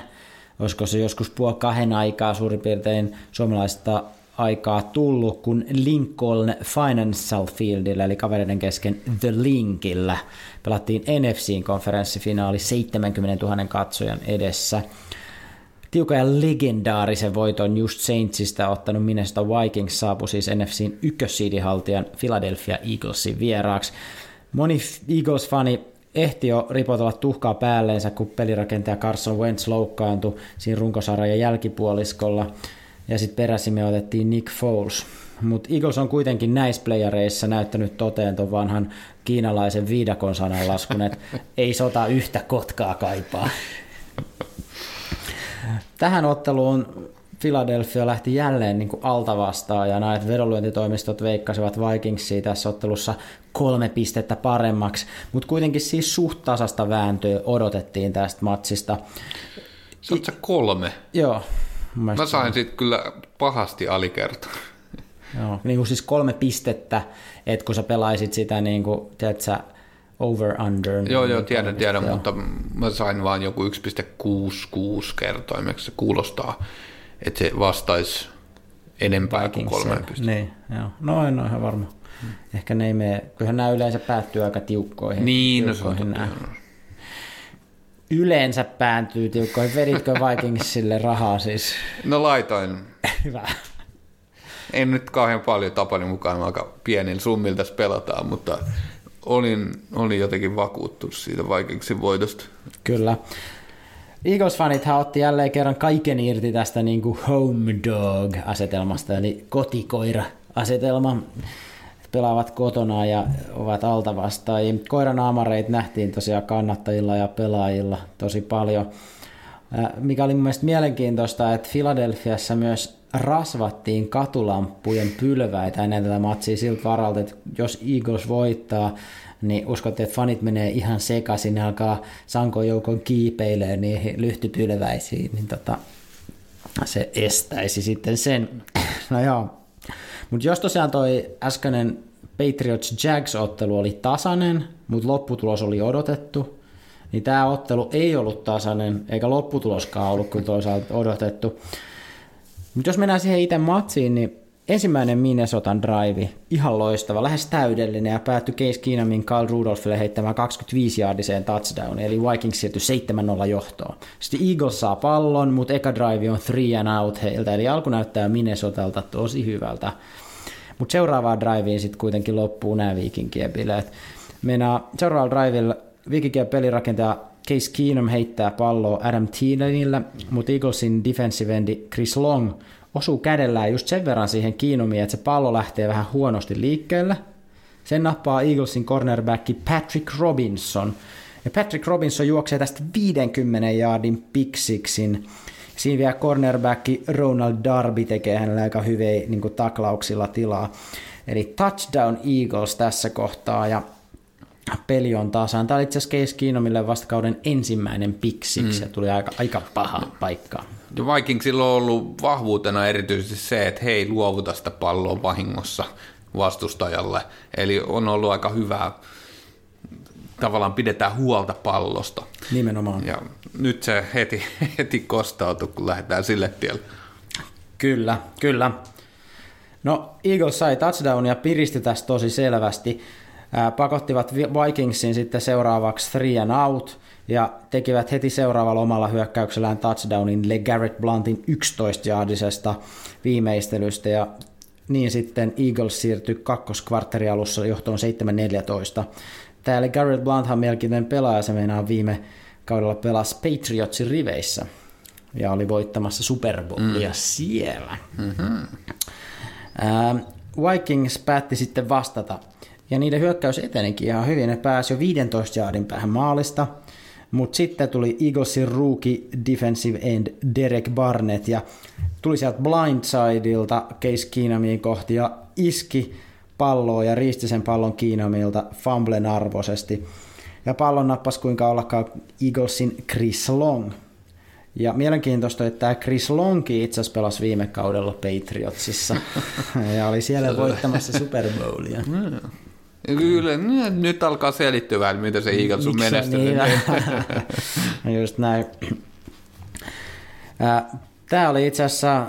olisiko se joskus puoli kahden aikaa suurin piirtein suomalaista aikaa tullut, kun Lincoln Financial Fieldillä, eli kavereiden kesken The Linkillä, pelattiin NFCin konferenssifinaali 70 000 katsojan edessä. Tiukan ja legendaarisen voiton just Saintsista ottanut Minnesota Vikings saapui siis NFCin ykkössiidihaltijan Philadelphia Eaglesin vieraaksi. Moni Eagles-fani ehti jo ripotella tuhkaa päälleensä, kun pelirakentaja Carson Wentz loukkaantui siinä runkosarjan jälkipuoliskolla. Ja sitten peräsimme otettiin Nick Foles. Mutta Eagles on kuitenkin näissä playareissa näyttänyt toteen ton vanhan kiinalaisen viidakon sananlaskun, että ei sota yhtä kotkaa kaipaa. Tähän otteluun Philadelphia lähti jälleen niin kuin alta vastaan ja näet vedonlyöntitoimistot veikkasivat Vikingsia tässä ottelussa kolme pistettä paremmaksi, mutta kuitenkin siis suht tasasta vääntöä odotettiin tästä matsista. Saat sä kolme? Joo. Mä sain sitten kyllä pahasti alikerta. Joo, niin kuin siis kolme pistettä, että kun sä pelaisit sitä niin kuin, tiedät sä, over under. Joo, niin joo, tiedän, tiedän, joo. mutta mä sain vaan joku 1,66 kertoimeksi. Se kuulostaa, että se vastaisi enempää kuin kolme pistettä. Niin, joo. No en ole ihan varma. Hmm. Ehkä ne ei mene, kyllähän nämä yleensä päättyy aika tiukkoihin. Niin, tiukkoihin no se on Yleensä päätyy tiukkoihin. Veditkö Vikingsille rahaa siis? No laitoin. Hyvä. En nyt kauhean paljon tapani mukaan, aika pienin summilta tässä pelataan, mutta olin, olin jotenkin vakuuttunut siitä Vikingsin voitosta. Kyllä. Eagles-fanithan otti jälleen kerran kaiken irti tästä niin kuin home dog-asetelmasta, eli kotikoira-asetelma. pelaavat kotona ja ovat alta vastaan. Koiran amareit nähtiin tosiaan kannattajilla ja pelaajilla tosi paljon. Mikä oli mun mielestä mielenkiintoista, että Filadelfiassa myös rasvattiin katulamppujen pylväitä ennen tätä matsia siltä varalta, että jos Eagles voittaa, niin uskotte, että fanit menee ihan sekaisin ja alkaa Sanko joukon kiipeilee niihin lyhtypylväisiin, niin tota, se estäisi sitten sen. No joo. Mutta jos tosiaan toi äskeinen Patriots Jags-ottelu oli tasainen, mutta lopputulos oli odotettu, niin tämä ottelu ei ollut tasainen, eikä lopputuloskaan ollut kuin toisaalta odotettu. Mutta jos mennään siihen itse matsiin, niin ensimmäinen Minnesotan drive, ihan loistava, lähes täydellinen ja päättyi Case Keenumin Carl Rudolphille heittämään 25-jaardiseen touchdowniin, eli Vikings siirtyi 7-0 johtoon. Sitten Eagles saa pallon, mutta eka drive on three and out heiltä, eli alku näyttää Minnesotalta tosi hyvältä. Mutta seuraavaan driveen sitten kuitenkin loppuu nämä viikinkien bileet. Mennään seuraavalla drivella viikinkien pelirakentaja Case Keenum heittää palloa Adam Thielenille, mutta Eaglesin defensive endi Chris Long osuu kädellään just sen verran siihen Keenumiin, että se pallo lähtee vähän huonosti liikkeelle. Sen nappaa Eaglesin cornerbacki Patrick Robinson. Ja Patrick Robinson juoksee tästä 50 jaardin piksiksin. Siinä vielä cornerbacki Ronald Darby tekee hänelle aika hyviä niin taklauksilla tilaa. Eli touchdown Eagles tässä kohtaa ja peli on tasan. Tämä oli itse asiassa Case Keenumille vastakauden ensimmäinen piksiksi mm. ja tuli aika, aika paha paikka. Ja Vikingsilla on ollut vahvuutena erityisesti se, että he ei luovuta sitä palloa vahingossa vastustajalle. Eli on ollut aika hyvää, tavallaan pidetään huolta pallosta. Nimenomaan. Ja nyt se heti, heti kostautui, kun lähdetään sille tielle. Kyllä, kyllä. No Eagles sai touchdown ja piristi tästä tosi selvästi pakottivat Vikingsin sitten seuraavaksi three and out ja tekivät heti seuraavalla omalla hyökkäyksellään touchdownin LeGarrette Bluntin 11-jaadisesta viimeistelystä ja niin sitten Eagles siirtyi kakkoskvartteri alussa johtoon 7-14. Tämä LeGarrette Blunthan mielenkiintoinen pelaaja, se meinaa viime kaudella pelasi Patriotsin riveissä ja oli voittamassa Super Bowlia mm. siellä. Mm-hmm. Vikings päätti sitten vastata ja niiden hyökkäys etenikin ihan hyvin. Ne pääsi jo 15 jaardin päähän maalista, mutta sitten tuli Eaglesin rookie defensive end Derek Barnett ja tuli sieltä blindsideilta Case Keenumiin kohti ja iski palloa ja riisti sen pallon Keenumilta fumblen arvoisesti. Ja pallon nappas kuinka ollakaan Eaglesin Chris Long. Ja mielenkiintoista, että tämä Chris Longi itse asiassa pelasi viime kaudella Patriotsissa ja oli siellä voittamassa Super Bowlia. Kyllä, nyt alkaa selittyä, mitä se Eagles on menestynyt. Niin, just näin. Tämä oli itse asiassa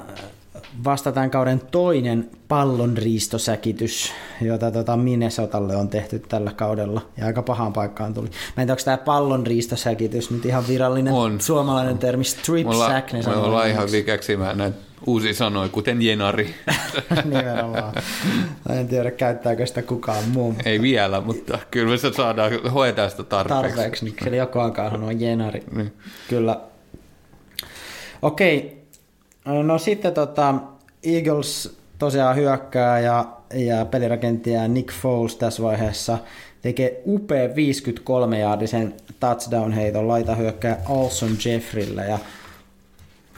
vasta tämän kauden toinen pallonriistosäkitys, jota tota Minnesotalle on tehty tällä kaudella. Ja aika pahaan paikkaan tuli. Mä en tiedä, onko tämä pallonriistosäkitys nyt ihan virallinen on. suomalainen termi strip sack. Niin me ollaan ihan vikeksimään näitä uusi sanoi, kuten jenari. Nimenomaan. En tiedä, käyttääkö sitä kukaan muu. Ei vielä, mutta kyllä me se saadaan hoitaa sitä tarpeeksi. Tarpeeksi, niin kyllä joku aikaa sanoo jenari. Niin. Kyllä. Okei, no sitten tota, Eagles tosiaan hyökkää ja, ja pelirakentia Nick Foles tässä vaiheessa tekee upea 53-jaardisen touchdown-heiton laita hyökkää Alson Jeffrille ja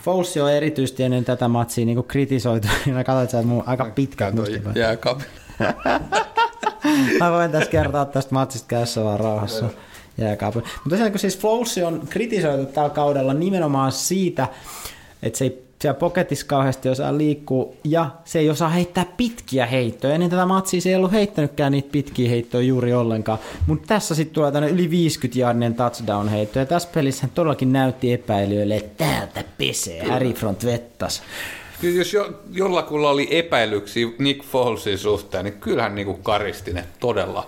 Foles on erityisesti ennen tätä matsia niin kritisoitu, ja mä katsoin, että mun aika pitkä Jääkaapin. mä voin tässä kertoa tästä matsista kädessä vaan rauhassa. Jääkaapin. Mutta tosiaan, kun siis Foles on kritisoitu tällä kaudella nimenomaan siitä, että se ei siellä poketissa kauheasti osaa liikkua, ja se ei osaa heittää pitkiä heittoja. Ennen tätä matsia se ei ollut heittänytkään niitä pitkiä heittoja juuri ollenkaan. Mutta tässä sitten tulee tänne yli 50 jaarinen touchdown-heitto, ja tässä pelissä hän todellakin näytti epäilijöille, että täältä pesee, Harry Front vettas. Kyllä jos jo, jollakulla oli epäilyksiä Nick Folesin suhteen, niin kyllähän niin karisti ne todella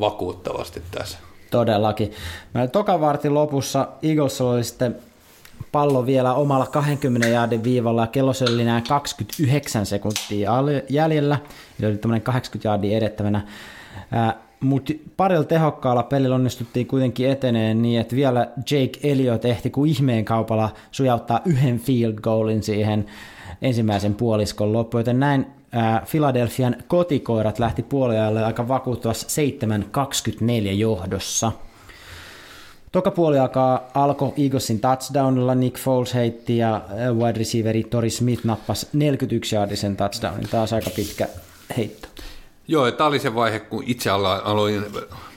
vakuuttavasti tässä. Todellakin. Meillä toka vartin lopussa Eagles oli sitten pallo vielä omalla 20 jaardin viivalla ja kello oli nämä 29 sekuntia jäljellä, eli oli tämmöinen 80 jaardin edettävänä. mutta parilla tehokkaalla pelillä onnistuttiin kuitenkin eteneen niin, että vielä Jake Elliott ehti kuin ihmeen kaupalla sujauttaa yhden field goalin siihen ensimmäisen puoliskon loppuun, joten näin Philadelphian kotikoirat lähti puoliajalle aika vakuuttavassa 7-24 johdossa. Toka puoli alkaa alkoi Eaglesin touchdownilla, Nick Foles heitti ja wide receiveri Tori Smith nappasi 41 yardisen touchdownin. Taas aika pitkä heitto. Joo, tämä oli se vaihe, kun itse aloin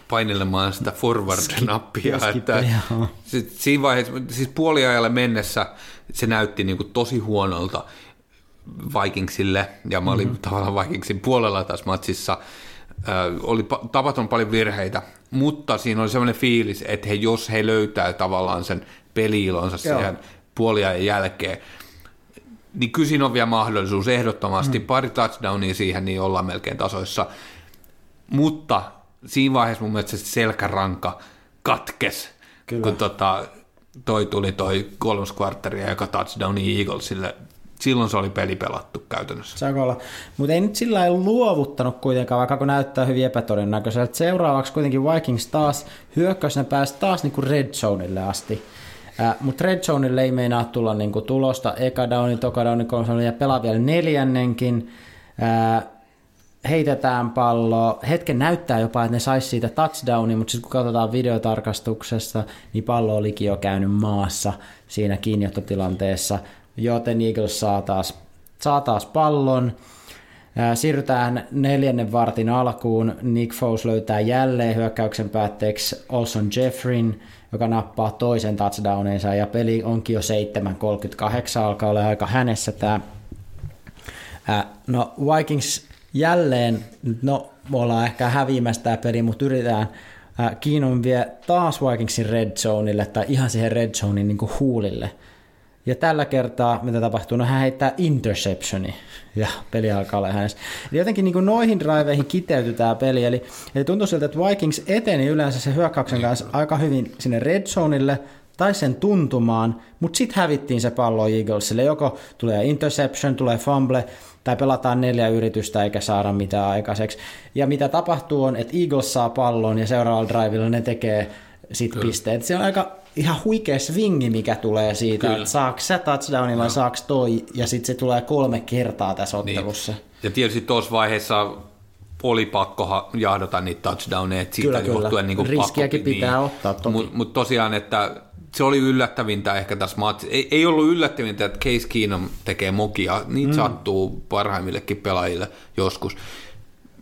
painelemaan sitä forward-nappia. Skip, että joo. siinä vaiheessa, siis puoliajalle mennessä se näytti niin kuin tosi huonolta Vikingsille, ja mä olin mm-hmm. tavallaan Vikingsin puolella tässä matsissa. Oli pa- tapahtunut paljon virheitä, mutta siinä oli sellainen fiilis, että he, jos he löytää tavallaan sen peliilonsa siihen puoliajan jälkeen, niin kyllä siinä on vielä mahdollisuus ehdottomasti. Mm. Pari touchdownia siihen, niin ollaan melkein tasoissa. Mutta siinä vaiheessa mun mielestä se selkäranka katkes, Kyllä. kun tota, toi tuli toi kolmas kvartteri ja joka touchdowni Eaglesille. Silloin se oli peli pelattu käytännössä. Saako olla? Mutta ei nyt sillä lailla luovuttanut kuitenkaan, vaikka kun näyttää hyvin epätodennäköiseltä. Seuraavaksi kuitenkin Vikings taas hyökkäys, ne pääsi taas niinku red zoneille asti. Äh, Mutta red zoneille ei meinaa tulla niinku tulosta. Eka downi, toka downi, kolmas ja pelaa vielä neljännenkin. Äh, heitetään pallo. Hetken näyttää jopa, että ne saisi siitä touchdownia, mutta sitten kun katsotaan videotarkastuksesta, niin pallo olikin jo käynyt maassa siinä kiinniottotilanteessa, joten Eagles saa taas, saa taas pallon. Ää, Siirrytään neljännen vartin alkuun. Nick Foles löytää jälleen hyökkäyksen päätteeksi Olson Jeffrin, joka nappaa toisen touchdowninsa, ja peli onkin jo 7.38, alkaa olla aika hänessä tämä No Vikings jälleen, no me ollaan ehkä häviämässä tämä peli, mutta yritetään. Ää, Keenum vie taas Vikingsin red zoneille tai ihan siihen red zonein niin huulille. Ja tällä kertaa, mitä tapahtuu, no hän heittää interceptioni ja peli alkaa olla hänestä. Eli jotenkin niin kuin noihin driveihin kiteytyy tämä peli, eli, eli tuntuu siltä, että Vikings eteni yleensä se hyökkäyksen kanssa aika hyvin sinne red zoneille tai sen tuntumaan, mutta sitten hävittiin se pallo Eaglesille. Joko tulee interception, tulee fumble, tai pelataan neljä yritystä eikä saada mitään aikaiseksi. Ja mitä tapahtuu on, että Eagles saa pallon ja seuraavalla drivilla ne tekee sit pisteet. Se on aika ihan huikea swingi, mikä tulee siitä, Kyllä. että saako sä touchdownin vai saako toi, ja sitten se tulee kolme kertaa tässä ottelussa. Niin. Ja tietysti tuossa vaiheessa oli pakko jahdata niitä touchdowneja, että siitä Kyllä, kyllä. johtuen niin kuin Riskiäkin pakkokin, pitää ottaa toki. Mutta mut tosiaan, että se oli yllättävintä ehkä tässä matsissa. Ei, ei ollut yllättävintä, että Case Keenum tekee mokia. Niitä mm. sattuu parhaimmillekin pelaajille joskus.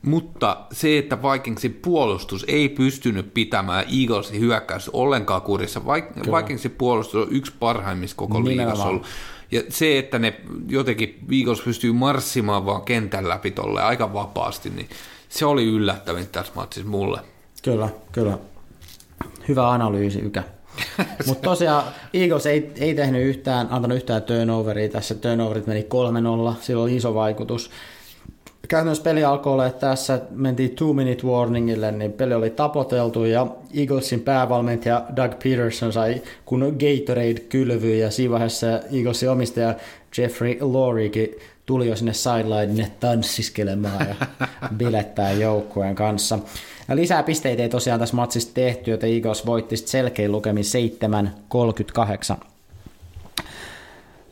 Mutta se, että Vikingsin puolustus ei pystynyt pitämään Eaglesin hyökkäys ollenkaan kurissa. Vaik- Vikingsin puolustus on yksi parhaimmista koko liigassa Nimenomaan. ollut. Ja se, että ne jotenkin Eagles pystyy marssimaan vaan kentän läpi tolle aika vapaasti, niin se oli yllättävin tässä matsissa mulle. Kyllä, kyllä. Hyvä analyysi, Ykä. Mutta tosiaan Eagles ei, ei tehnyt yhtään, antanut yhtään turnoveria tässä. Turnoverit meni 3-0, sillä oli iso vaikutus. Käytännössä peli alkoi olla, että tässä mentiin two minute warningille, niin peli oli tapoteltu ja Eaglesin päävalmentaja Doug Peterson sai kun Gatorade-kylvyyn ja siinä vaiheessa Eaglesin omistaja Jeffrey Loriekin tuli jo sinne sidelinelle tanssiskelemaan ja bilettää joukkueen kanssa. Ja lisää pisteitä ei tosiaan tässä matsissa tehty, joten Eagles voitti selkein lukemin 7-38.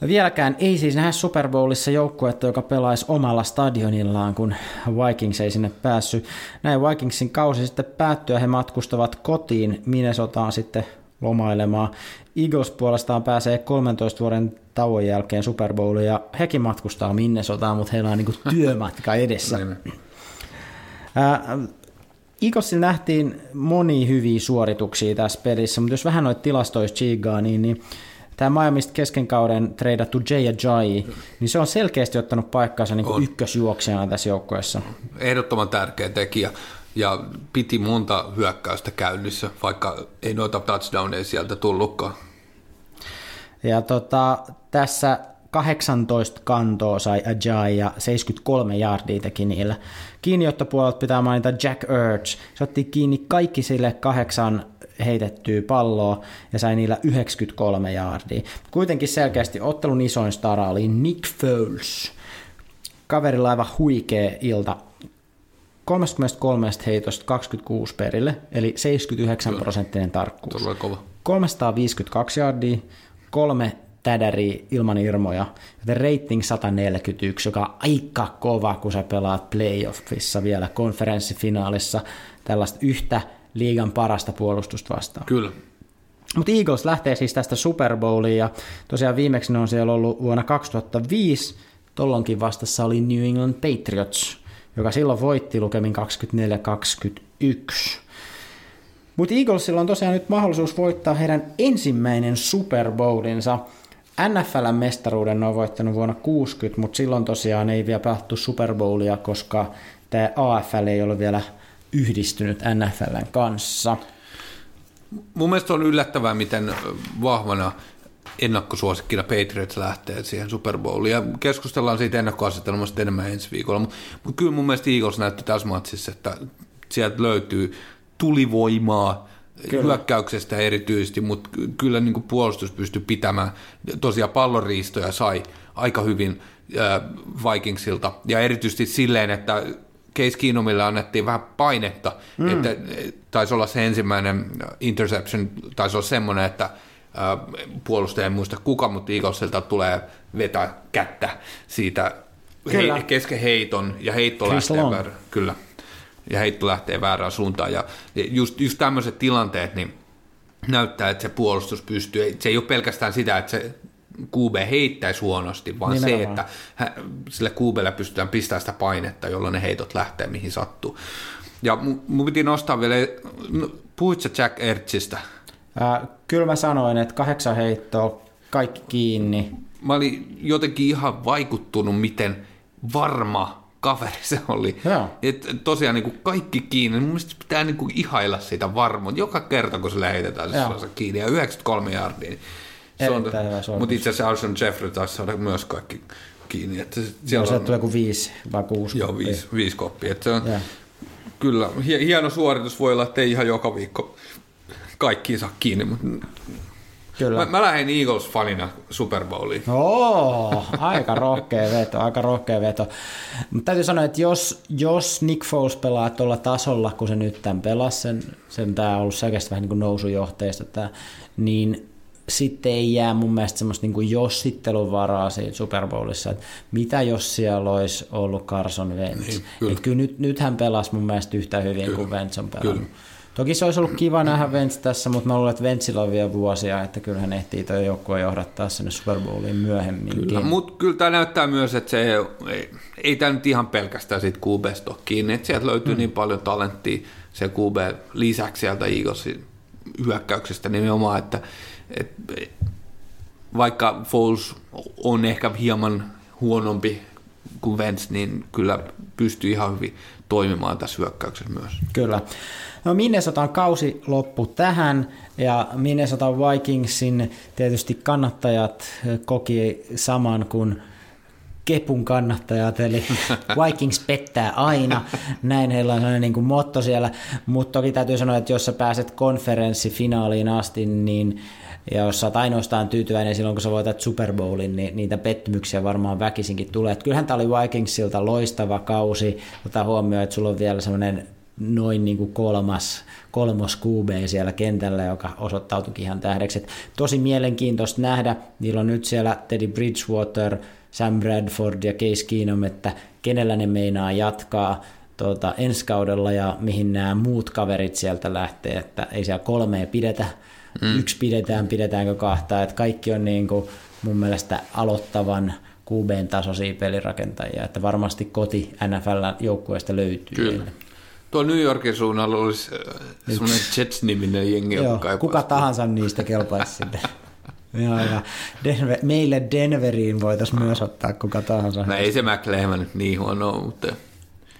Vieläkään ei siis nähdä Super Bowlissa joukkuetta, joka pelaisi omalla stadionillaan, kun Vikings ei sinne päässyt. Näin Vikingsin kausi sitten päättyy ja he matkustavat kotiin Minnesotaan sitten lomailemaan. Eagles puolestaan pääsee 13 vuoden tauon jälkeen Super Bowliin ja hekin matkustaa Minnesotaan, mutta heillä on niinku työmatka edessä. Ää, Eaglesilla nähtiin moni hyviä suorituksia tässä pelissä, mutta jos vähän noita tilastoista chigaa, niin, niin tämä Miamista kesken kauden treidattu Jay Ajayi, niin se on selkeästi ottanut paikkaansa niin ykkösjuoksijana tässä joukkueessa. Ehdottoman tärkeä tekijä. Ja piti monta hyökkäystä käynnissä, vaikka ei noita touchdowneja sieltä tullutkaan. Ja tota, tässä 18 kantoa sai Ajay ja 73 jardia teki niillä. Kiinniottopuolelta pitää mainita Jack Urge. Se otti kiinni kaikki sille kahdeksan heitettyä palloa ja sai niillä 93 jardia. Kuitenkin selkeästi ottelun isoin stara oli Nick Foles. Kaverilla aivan huikea ilta. 33 heitosta 26 perille, eli 79 prosenttinen tarkkuus. Kova. 352 yardia, kolme tädäriä ilman irmoja, joten rating 141, joka on aika kova, kun sä pelaat playoffissa vielä konferenssifinaalissa tällaista yhtä liigan parasta puolustusta vastaan. Kyllä. Mutta Eagles lähtee siis tästä Super Bowliin ja tosiaan viimeksi ne on siellä ollut vuonna 2005, tollonkin vastassa oli New England Patriots, joka silloin voitti lukemin 24-21. Mutta Eaglesilla on tosiaan nyt mahdollisuus voittaa heidän ensimmäinen Super Bowlinsa. NFLn mestaruuden ne on voittanut vuonna 60, mutta silloin tosiaan ei vielä pelattu Super Bowlia, koska tämä AFL ei ole vielä yhdistynyt NFLn kanssa. Mun mielestä on yllättävää, miten vahvana ennakkosuosikkina Patriots lähtee siihen Super Bowliin. Ja keskustellaan siitä ennakkoasetelmasta enemmän ensi viikolla. Mutta mut kyllä mun mielestä Eagles näytti tässä matsissa, että sieltä löytyy tulivoimaa, Kyllä. hyökkäyksestä erityisesti, mutta kyllä niin kuin puolustus pystyi pitämään. Tosiaan pallonriistoja sai aika hyvin äh, Vikingsilta, ja erityisesti silleen, että Case Keenumille annettiin vähän painetta, mm. että taisi olla se ensimmäinen interception, taisi olla semmoinen, että puolustaja en muista kuka, mutta Eaglesilta tulee vetää kättä siitä he, kesken heiton, ja heitto Chris lähtee väärään, kyllä, ja heitto lähtee väärään suuntaan, ja just, just tämmöiset tilanteet, niin näyttää, että se puolustus pystyy, se ei ole pelkästään sitä, että se QB heittäisi huonosti, vaan Nimenomaan. se, että sille QBlle pystytään pistämään sitä painetta, jolloin ne heitot lähtee mihin sattuu. Ja mun piti nostaa vielä, no, puhuitko Jack Ertzistä? Äh, kyllä mä sanoin, että kahdeksan heittoa, kaikki kiinni. Mä olin jotenkin ihan vaikuttunut, miten varma kaveri se oli. Et tosiaan niin kuin kaikki kiinni. Mun mielestä pitää niin kuin ihailla sitä varmuutta. Joka kerta, kun se lähetetään, se kiinni. Ja 93 jardia. Niin se on, mutta itse asiassa Alshon Jeffrey taisi saada myös kaikki kiinni. Että siellä Joo, on, tulee kuin viisi vai kuusi Joo, viisi, viisi koppia. Että se on, kyllä, hieno suoritus voi olla, että ei ihan joka viikko kaikki saa kiinni, mutta Kyllä. Mä, mä lähden Eagles-fanina Super Bowliin. Oo, aika rohkea veto, aika rohkea veto. Mutta täytyy sanoa, että jos, jos Nick Foles pelaa tuolla tasolla, kun se nyt tämän pelasi, sen, sen tämä on ollut selkeästi vähän niin kuin nousujohteista, tämä, niin sitten ei jää mun mielestä semmoista niin jossittelun varaa siinä Super Bowlissa, että mitä jos siellä olisi ollut Carson Wentz. Niin, kyllä. kyllä nyt, nyt hän pelasi mun mielestä yhtä hyvin kyllä. kuin Wentz on pelannut. Kyllä. Toki se olisi ollut kiva nähdä Wentz tässä, mutta mä luulen, että Wentzillä on vielä vuosia, että kyllä hän ehtii tuo joukkue johdattaa sinne Super Bowliin myöhemmin. Kyllä, mutta kyllä tämä näyttää myös, että se ei, ei tämä nyt ihan pelkästään siitä QB kiinni, että sieltä löytyy mm. niin paljon talenttia se QB lisäksi sieltä Eaglesin hyökkäyksestä nimenomaan, että et, vaikka Foles on ehkä hieman huonompi kuin Vents, niin kyllä pystyy ihan hyvin toimimaan tässä hyökkäyksessä myös. Kyllä. No Minnesotan kausi loppu tähän ja Minnesota Vikingsin tietysti kannattajat koki saman kuin Kepun kannattajat, eli Vikings pettää aina, näin heillä on sellainen niin kuin motto siellä, mutta toki täytyy sanoa, että jos sä pääset konferenssifinaaliin asti, niin ja jos sä oot ainoastaan tyytyväinen silloin, kun sä voitat Super Bowlin, niin niitä pettymyksiä varmaan väkisinkin tulee. Et kyllähän tämä oli Vikingsilta loistava kausi, ota huomioon, että sulla on vielä semmoinen noin niin kuin kolmas, kolmos QB siellä kentällä, joka osoittautuikin ihan tähdeksi. Et tosi mielenkiintoista nähdä, niillä on nyt siellä Teddy Bridgewater, Sam Bradford ja Case Keenum, että kenellä ne meinaa jatkaa tuota, ensi kaudella ja mihin nämä muut kaverit sieltä lähtee, että ei siellä kolmea pidetä, mm. yksi pidetään, pidetäänkö kahta, että kaikki on niin kuin mun mielestä aloittavan QBn tasoisia pelirakentajia, että varmasti koti NFL-joukkueesta löytyy. Kyllä. Tuo New Yorkin suunnalla olisi äh, semmoinen Jets-niminen jengi, Joo, joka kuka tahansa niistä kelpaisi sinne. Joo, ja Denver, meille Denveriin voitaisiin myös ottaa kuka tahansa. No ei se McLehman nyt niin huono, mutta ne.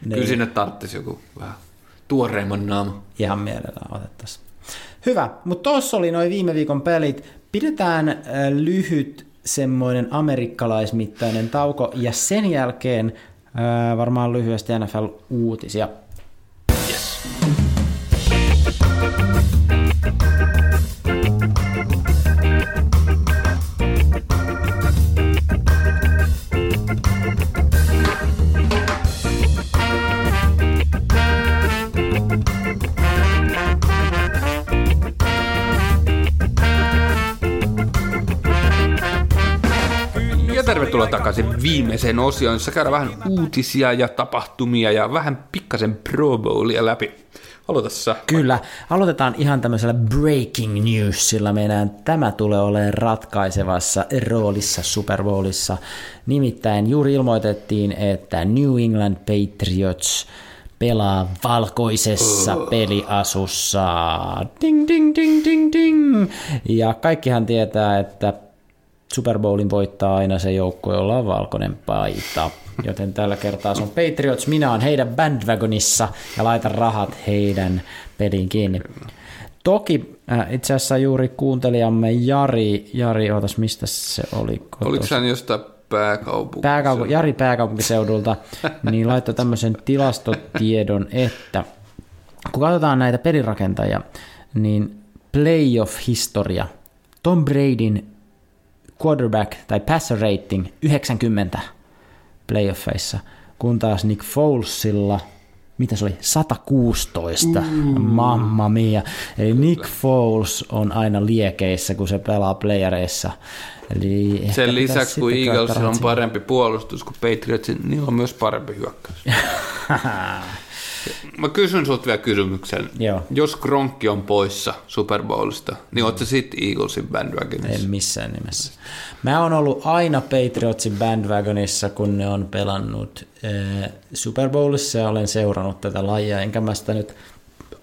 kyllä niin. sinne tarvitsisi joku vähän tuoreimman naama. Ihan mielellään otettaisiin. Hyvä, mutta tuossa oli noin viime viikon pelit. Pidetään äh, lyhyt semmoinen amerikkalaismittainen tauko ja sen jälkeen äh, varmaan lyhyesti NFL-uutisia. Tervetuloa takaisin viimeiseen osioon, jossa käydään vähän uutisia ja tapahtumia ja vähän pikkasen Pro Bowlia läpi. Aloita sä. Kyllä. Aloitetaan ihan tämmöisellä breaking newsilla. Meidän tämä tulee olemaan ratkaisevassa roolissa Super Bowlissa. Nimittäin juuri ilmoitettiin, että New England Patriots pelaa valkoisessa oh. peliasussa. Ding, ding, ding, ding, ding. Ja kaikkihan tietää, että Super Bowlin voittaa aina se joukko, jolla on valkoinen paita. Joten tällä kertaa se on Patriots, minä olen heidän bandwagonissa ja laitan rahat heidän peliin kiinni. Toki äh, itse asiassa juuri kuuntelijamme Jari, Jari, ootas mistä se oli? Oliko se jostain pääkaupunki? Pääkaupu- Jari pääkaupunkiseudulta, niin laittoi tämmöisen tilastotiedon, että kun katsotaan näitä pelirakentajia, niin playoff-historia, Tom Bradyn quarterback tai passer rating 90 playoffeissa, kun taas Nick Folesilla, mitä se oli, 116, mm. mamma mia. Eli Nick Foles on aina liekeissä, kun se pelaa playereissa. Eli Sen lisäksi, kun Eaglesilla on parempi puolustus kuin Patriotsin, niin on myös parempi hyökkäys. Mä kysyn sut vielä kysymyksen. Joo. Jos Kronkki on poissa Super Bowlista, niin mm. ootko sitten Eaglesin bandwagonissa? En missään nimessä. Mä oon ollut aina Patriotsin bandwagonissa, kun ne on pelannut äh, Super Bowlissa ja olen seurannut tätä lajia, enkä mä sitä nyt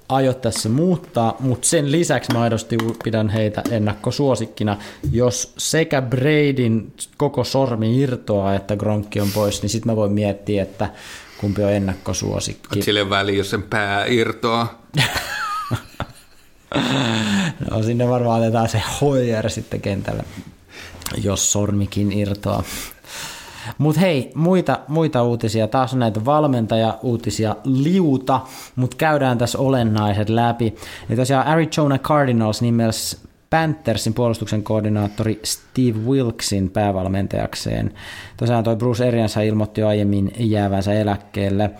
aio tässä muuttaa, mutta sen lisäksi mä aidosti pidän heitä ennakkosuosikkina. Jos sekä Bradyn koko sormi irtoaa, että Gronkki on pois, niin sitten mä voin miettiä, että kumpi on ennakkosuosikki. Sille väliin, jos sen pää irtoaa. no sinne varmaan otetaan se Hoyer sitten kentälle, jos sormikin irtoaa. Mutta hei, muita, muita uutisia. Taas on näitä valmentaja-uutisia liuta, mutta käydään tässä olennaiset läpi. Ja tosiaan Arizona Cardinals nimels Panthersin puolustuksen koordinaattori Steve Wilksin päävalmentajakseen. Tosiaan toi Bruce Arians ilmoitti jo aiemmin jäävänsä eläkkeelle.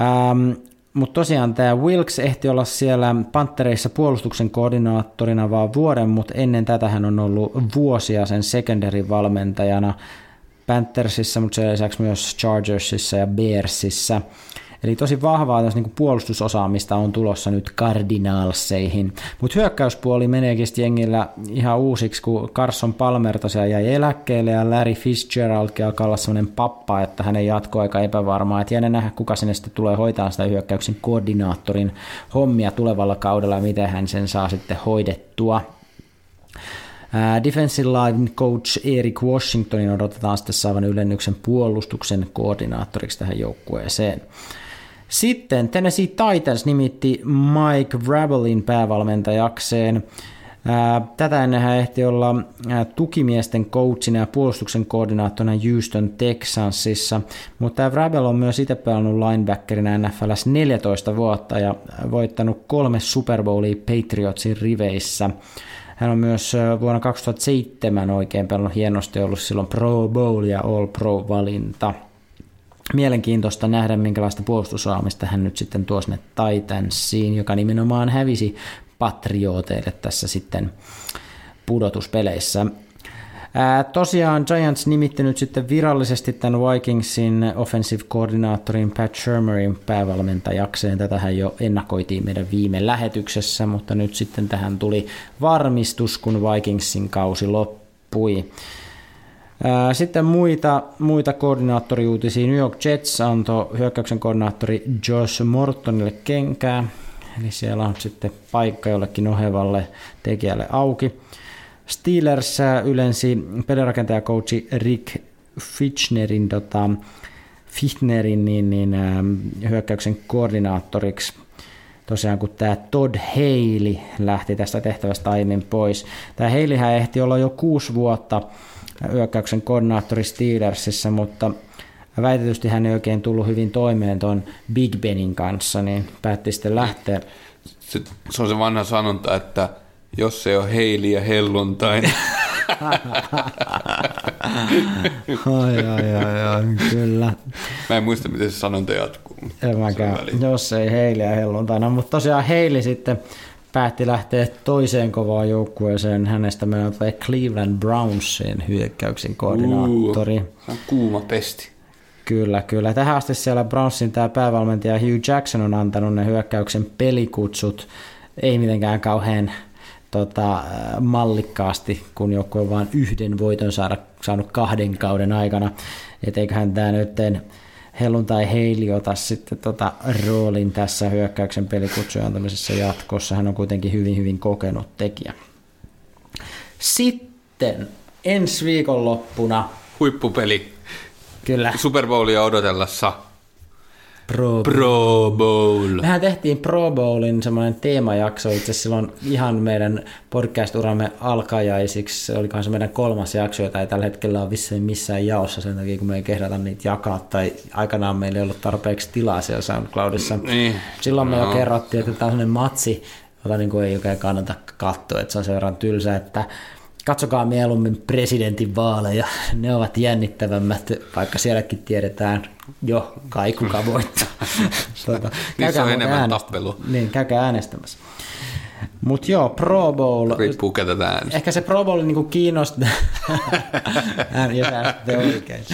Ähm, mutta tosiaan tämä Wilks ehti olla siellä Panthereissa puolustuksen koordinaattorina vaan vuoden, mutta ennen tätä hän on ollut vuosia sen secondary valmentajana Panthersissa, mutta sen lisäksi myös Chargersissa ja Bearsissa. Eli tosi vahvaa tässä niin puolustusosaamista on tulossa nyt Cardinalseihin. Mutta hyökkäyspuoli meneekin jengillä ihan uusiksi, kun Carson Palmer tosiaan jäi eläkkeelle ja Larry Fitzgerald alkaa olla sellainen pappa, että hänen jatkoaika epävarmaa. Et jännä nähdä, kuka sinne sitten tulee hoitaa sitä hyökkäyksen koordinaattorin hommia tulevalla kaudella ja miten hän sen saa sitten hoidettua. defensive line coach Eric Washingtonin odotetaan sitten saavan ylennyksen puolustuksen koordinaattoriksi tähän joukkueeseen. Sitten Tennessee Titans nimitti Mike Vrabelin päävalmentajakseen. Tätä ennen hän ehti olla tukimiesten coachina ja puolustuksen koordinaattorina Houston Texansissa, mutta tämä Vrabel on myös itse pelannut linebackerina NFLs 14 vuotta ja voittanut kolme Super Bowlia Patriotsin riveissä. Hän on myös vuonna 2007 oikein pelannut hienosti ollut silloin Pro Bowl ja All Pro valinta mielenkiintoista nähdä, minkälaista puolustusaamista hän nyt sitten tuo sinne Titansiin, joka nimenomaan hävisi patrioteille tässä sitten pudotuspeleissä. Ää, tosiaan Giants nimitti nyt sitten virallisesti tämän Vikingsin offensive koordinaattorin Pat Shermerin päävalmentajakseen. Tätähän jo ennakoitiin meidän viime lähetyksessä, mutta nyt sitten tähän tuli varmistus, kun Vikingsin kausi loppui. Sitten muita, muita koordinaattoriuutisia. New York Jets antoi hyökkäyksen koordinaattori Josh Mortonille kenkää, eli siellä on sitten paikka jollekin ohevalle tekijälle auki. Steelers ylensi pelirakentajakoutsi Rick Fitchnerin, tota, Fichtnerin niin, niin, hyökkäyksen koordinaattoriksi tosiaan kun tämä Todd Haley lähti tästä tehtävästä aiemmin pois. Tämä Haleyhän ehti olla jo kuusi vuotta hyökkäyksen koordinaattori Steelersissa, mutta väitetysti hän ei oikein tullut hyvin toimeen tuon Big Benin kanssa, niin päätti sitten lähteä. Se, se on se vanha sanonta, että jos se on heili ja helluntai, niin ai, ai, ai, ai, kyllä. Mä en muista, miten se sanonta jatkuu. En mäkään, jos ei heili ja helluntaina, mutta tosiaan heili sitten päätti lähteä toiseen kovaan joukkueeseen. Hänestä meillä tulee Cleveland Brownsin hyökkäyksen koordinaattori. Uh, kuuma pesti. Kyllä, kyllä. Tähän asti siellä Brownsin tämä päävalmentaja Hugh Jackson on antanut ne hyökkäyksen pelikutsut. Ei mitenkään kauhean tota, mallikkaasti, kun joku on vain yhden voiton saada, saanut kahden kauden aikana. Et eiköhän tämä nyt helluntai Heili ota sitten tota roolin tässä hyökkäyksen pelikutsujen antamisessa jatkossa. Hän on kuitenkin hyvin, hyvin kokenut tekijä. Sitten ensi viikonloppuna. Huippupeli. Kyllä. Super Bowlia odotellessa. Pro Bowl. Pro Bowl. Mehän tehtiin Pro Bowlin semmoinen teemajakso itse silloin ihan meidän podcast-uramme alkajaisiksi. Se olikohan se meidän kolmas jakso, jota ei tällä hetkellä ole vissiin missään jaossa sen takia, kun me ei kehdata niitä jakaa. Tai aikanaan meillä ei ollut tarpeeksi tilaa siellä SoundCloudissa. Niin. Silloin me jo kerrottiin, että tämä on matsi, jota niin kuin ei oikein kannata katsoa, että se on sen verran tylsä, että katsokaa mieluummin presidentin vaaleja, ne ovat jännittävämmät, vaikka sielläkin tiedetään jo kai kuka voittaa. tuota, Niissä on enemmän äänest- tappelua. Niin, käykää äänestämässä. Mutta joo, Pro Bowl, Riippuu ketä tää äänestää. ehkä se Pro Bowl niinku kiinnostaa, jos äänestätte oikein.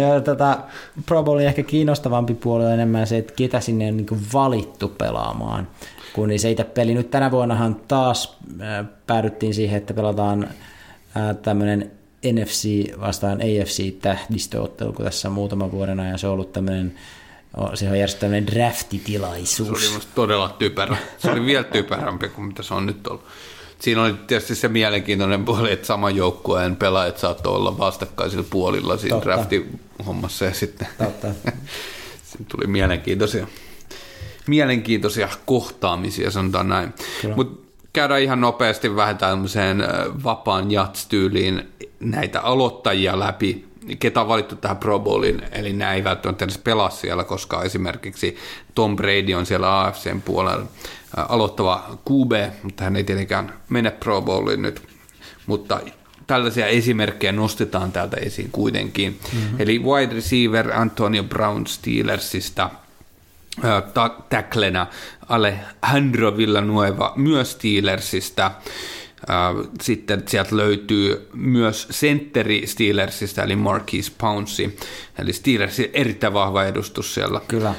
Ja, tota, Pro Bowlin ehkä kiinnostavampi puoli on enemmän se, että ketä sinne on niinku valittu pelaamaan. Kun niin se itse peli nyt tänä vuonnahan taas äh, päädyttiin siihen, että pelataan äh, tämmöinen NFC vastaan AFC-tähdistöottelu, kun tässä muutaman vuoden ajan se on ollut tämmöinen, se on järjestetty tämmöinen Se draftitilaisuus. oli musta todella typerä. Se oli vielä typerämpi kuin mitä se on nyt ollut. Siinä oli tietysti se mielenkiintoinen puoli, että saman joukkueen pelaajat saattoi olla vastakkaisilla puolilla siinä Totta. draftihommassa ja sitten Totta. Siinä tuli mielenkiintoisia, mielenkiintoisia kohtaamisia, sanotaan näin. Mutta käydään ihan nopeasti vähän tämmöiseen vapaan jats-tyyliin näitä aloittajia läpi, ketä on valittu tähän Pro Bowliin, eli nämä ei välttämättä edes pelaa siellä, koska esimerkiksi Tom Brady on siellä AFCn puolella aloittava QB, mutta hän ei tietenkään mene Pro Bowliin nyt, mutta tällaisia esimerkkejä nostetaan täältä esiin kuitenkin. Mm-hmm. Eli wide receiver Antonio Brown Steelersista, ta- tacklenä Alejandro Villanueva myös Steelersistä, Sitten sieltä löytyy myös sentteri Steelersistä, eli Marquise Pouncey. Eli Steelersin erittäin vahva edustus siellä Kyllä.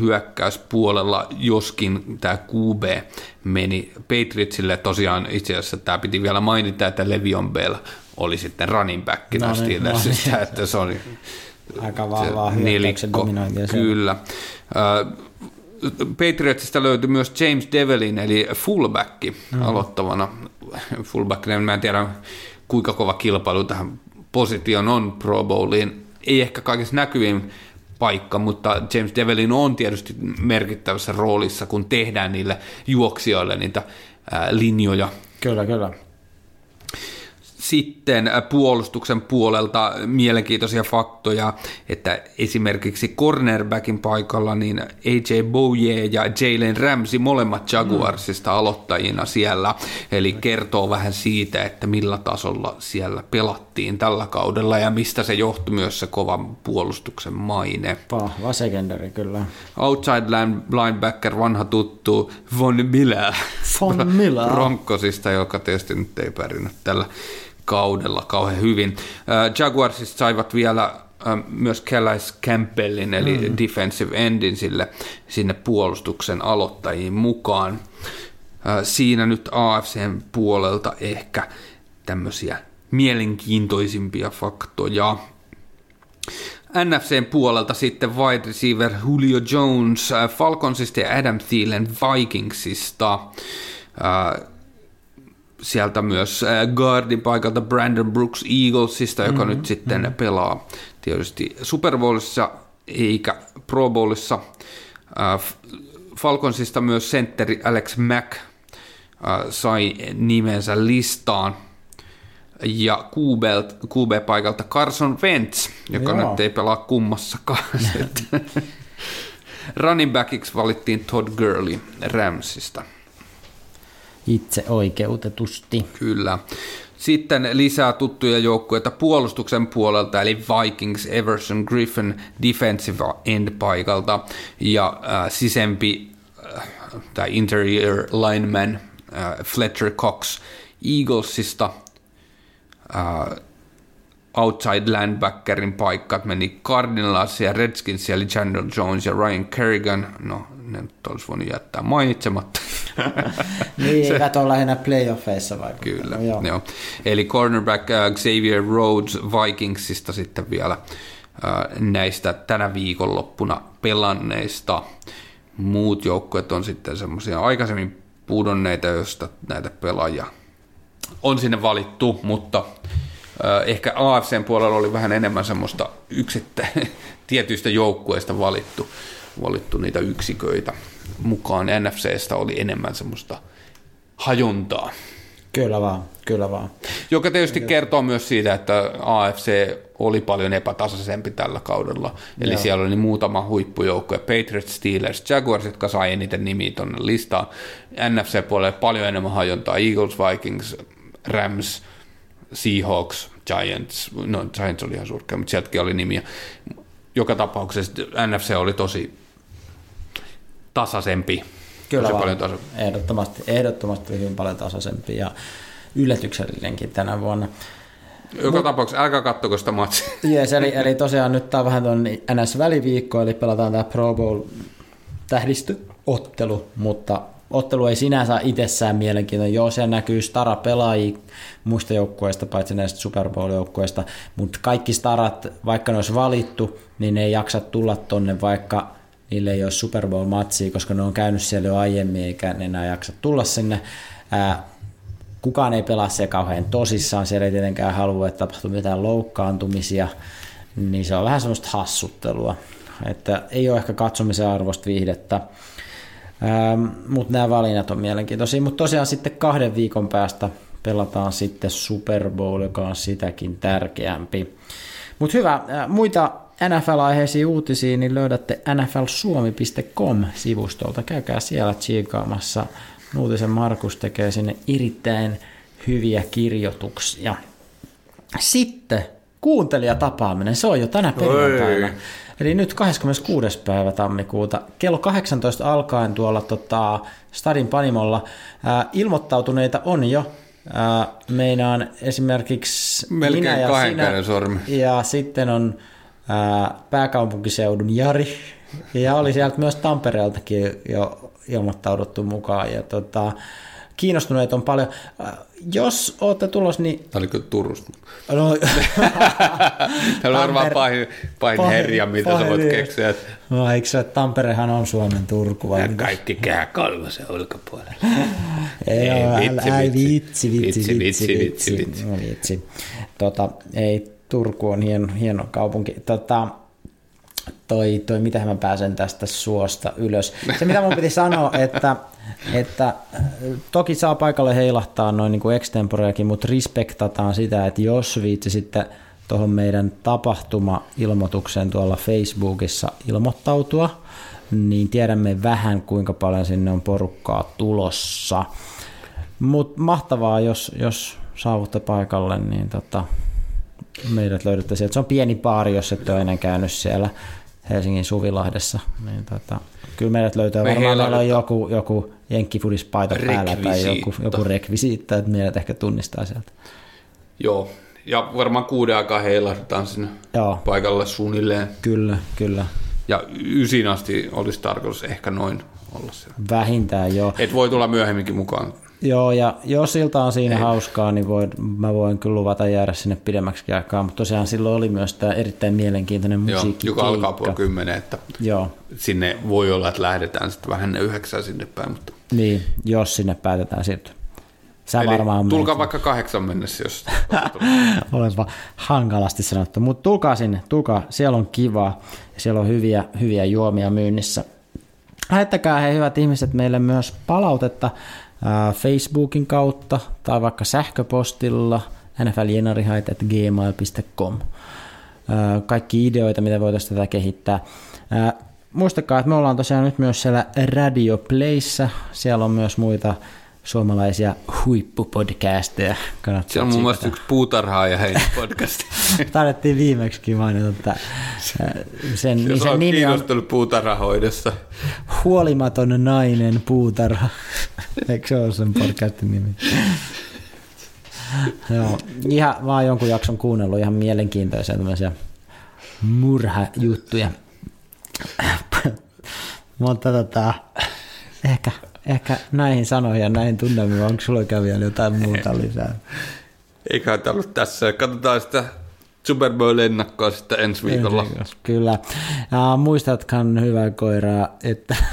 hyökkäyspuolella, joskin tämä QB meni Patriotsille. Tosiaan itse asiassa tämä piti vielä mainita, että Le'Veon Bell oli sitten running backina No no niin, Steelersistä, no niin. että se oli Aika vahvaa se hyökkäyksen dominointia. Kyllä. Äh, Patriotsista löytyi myös James Develin, eli fullback mm. aloittavana. Fullback, mä en tiedä kuinka kova kilpailu tähän position on Pro Bowliin. Ei ehkä kaikessa näkyvin paikka, mutta James Develin on tietysti merkittävässä roolissa, kun tehdään niille juoksijoille niitä ää, linjoja Kyllä, kyllä. Sitten äh, puolustuksen puolelta mielenkiintoisia faktoja, että esimerkiksi cornerbackin paikalla niin AJ Bouye ja Jalen Ramsey molemmat Jaguarsista aloittajina siellä, eli kertoo vähän siitä, että millä tasolla siellä pelattiin tällä kaudella ja mistä se johtui myös se kovan puolustuksen maine. Vahva secondary, kyllä. Outside line- linebacker, vanha tuttu Von Miller. Von Miller. Broncosista, joka tietysti nyt ei pärjännyt tällä kaudella kauhean hyvin. Äh, Jaguarsista saivat vielä äh, myös Calais Campbellin, eli mm. defensive endin sille, sinne puolustuksen aloittajiin mukaan. Äh, siinä nyt AFCn puolelta ehkä tämmöisiä mielenkiintoisimpia faktoja. NFCn puolelta sitten wide receiver Julio Jones Falconsista ja Adam Thielen Vikingsista. Sieltä myös äh, guardin paikalta Brandon Brooks Eaglesista, joka mm-hmm. nyt sitten mm-hmm. pelaa tietysti Super Bowlissa eikä Pro Bowlissa. Äh, Falconsista myös sentteri Alex Mack äh, sai nimensä listaan. Ja QB, QB-paikalta Carson Wentz, joka Joo. nyt ei pelaa kummassakaan. Running backiksi valittiin Todd Gurley Ramsista. Itse oikeutetusti. Kyllä. Sitten lisää tuttuja joukkueita puolustuksen puolelta, eli Vikings, Everson, Griffin defensive end paikalta ja äh, sisempi äh, tämä interior lineman äh, Fletcher Cox Eaglesista. Äh, outside linebackerin paikat meni Cardinals ja Redskins eli Chandler Jones ja Ryan Kerrigan. No, ne nyt olisi voinut jättää mainitsematta. niin, Se, eivät ole lähinnä playoffeissa vaikka. Kyllä, no, joo. joo. Eli cornerback uh, Xavier Rhodes Vikingsista sitten vielä uh, näistä tänä viikonloppuna pelanneista. Muut joukkueet on sitten semmoisia aikaisemmin pudonneita, joista näitä pelaajia on sinne valittu, mutta ehkä AFCn puolella oli vähän enemmän semmoista yksittä, tietyistä joukkueista valittu, valittu niitä yksiköitä mukaan. NFCstä oli enemmän semmoista hajontaa. Kyllä vaan, kyllä vaan. Joka tietysti kertoo myös siitä, että AFC oli paljon epätasaisempi tällä kaudella. Eli Joo. siellä oli muutama huippujoukko, Patriots, Steelers, Jaguars, jotka sai eniten nimiä tuonne listaan. NFC-puolelle paljon enemmän hajontaa, Eagles, Vikings, Rams, Seahawks, Giants, no Giants oli ihan surkea, mutta sieltäkin oli nimiä. Joka tapauksessa NFC oli tosi tasaisempi. Kyllä tosi paljon tasa- ehdottomasti, ehdottomasti hyvin paljon tasaisempi ja yllätyksellinenkin tänä vuonna. Joka Mut, tapauksessa älkää kattoko sitä matsia. Yes, eli, eli tosiaan nyt tämä on vähän tuon NS-väliviikko, eli pelataan tämä Pro Bowl tähdistöottelu, mutta ottelu ei sinänsä itsessään mielenkiintoinen. Joo, siellä näkyy stara-pelaajia muista joukkueista, paitsi näistä Super Bowl-joukkueista, mutta kaikki starat, vaikka ne olisi valittu, niin ne ei jaksa tulla tonne, vaikka niille ei ole Super Bowl-matsia, koska ne on käynyt siellä jo aiemmin, eikä ne enää jaksa tulla sinne. Ää, kukaan ei pelaa se kauhean tosissaan, siellä ei tietenkään halua, että tapahtuu mitään loukkaantumisia, niin se on vähän semmoista hassuttelua, että ei ole ehkä katsomisen arvosta viihdettä. Mutta nämä valinnat on mielenkiintoisia. Mutta tosiaan sitten kahden viikon päästä pelataan sitten Super Bowl, joka on sitäkin tärkeämpi. Mutta hyvä, muita NFL-aiheisia uutisia niin löydätte nflsuomi.com-sivustolta. Käykää siellä tsiikaamassa. Uutisen Markus tekee sinne erittäin hyviä kirjoituksia. Sitten kuuntelijatapaaminen, se on jo tänä perjantaina. Eli nyt 26. päivä tammikuuta kello 18 alkaen tuolla tota, Stadin Panimolla ää, ilmoittautuneita on jo. Ää, meinaan esimerkiksi Melkein minä ja sinä. Sormi. Ja sitten on pääkaupunkiseudun Jari. Ja oli sieltä myös Tampereeltakin jo ilmoittauduttu mukaan. Ja tota, kiinnostuneet on paljon. Jos olette tulos, niin... Tämä oli kyllä Turusta. No, Tämä on varmaan pahin, pahin, pahin herja, mitä pahin, sä voit keksiä. No, eikö se, että Tamperehan on Suomen Turku? Vai? Ja kaikki kää kalvosen ulkopuolella. ei, ei, vitsi, ai, vitsi, vitsi, vitsi, vitsi, vitsi, vitsi, vitsi. No, vitsi. Tota, ei, Turku on hieno, hieno kaupunki. Tota, toi, toi, mitä mä pääsen tästä suosta ylös. Se, mitä mun piti sanoa, että, että äh, toki saa paikalle heilahtaa noin niin extemporeakin, mutta respektataan sitä, että jos viitsi sitten tuohon meidän tapahtuma-ilmoitukseen tuolla Facebookissa ilmoittautua, niin tiedämme vähän kuinka paljon sinne on porukkaa tulossa. Mutta mahtavaa, jos, jos saavutte paikalle, niin tota, meidät löydätte sieltä. Se on pieni baari, jos et ole enää käynyt siellä Helsingin Suvilahdessa. Niin tota, kyllä meidät löytää Me varmaan meillä on joku, joku jenkkifudispaita päällä tai joku, joku rekvisiitta, että meidät ehkä tunnistaa sieltä. Joo, ja varmaan kuuden aikaa heilahdutaan sinne Joo. paikalle suunnilleen. Kyllä, kyllä. Ja ysin asti olisi tarkoitus ehkä noin olla siellä. Vähintään joo. Et voi tulla myöhemminkin mukaan. Joo, ja jos siltä on siinä Ei. hauskaa, niin voin, mä voin kyllä luvata jäädä sinne pidemmäksi aikaa, mutta tosiaan silloin oli myös tämä erittäin mielenkiintoinen musiikki. Joo, joka alkaa puoli kymmenen, että Joo. sinne voi olla, että lähdetään sitten vähän ne yhdeksän sinne päin. Mutta... Niin, jos sinne päätetään siirtyä. Sä Eli varmaan tulkaa menet. vaikka kahdeksan mennessä, jos Olenpa hankalasti sanottu, mutta tulkaa sinne, tulkaa, siellä on kivaa ja siellä on hyviä, hyviä juomia myynnissä. Lähettäkää he hyvät ihmiset meille myös palautetta Facebookin kautta tai vaikka sähköpostilla nfljenarihait.gmail.com. Kaikki ideoita, mitä voitaisiin tätä kehittää. Muistakaa, että me ollaan tosiaan nyt myös siellä Radio Playssä. Siellä on myös muita suomalaisia huippupodcasteja. Kannattaa Se on muun muassa yksi puutarhaa ja heidän podcast. Taidettiin viimeksi mainita, että äh, sen, niin Jos sen nimi on puutarhahoidossa. Huolimaton nainen puutarha. Eikö se ole sen podcastin nimi? Joo, ihan vaan jonkun jakson kuunnellut ihan mielenkiintoisia tämmöisiä murhajuttuja. Mutta tota, ehkä, ehkä näihin sanoihin ja näihin tunnelmiin, onko sulla vielä jotain muuta lisää? Eikä tämä ollut tässä. Katsotaan sitä Super Bowl-ennakkoa sitten ensi viikolla. Kyllä. Ja muistatkan hyvää koiraa, että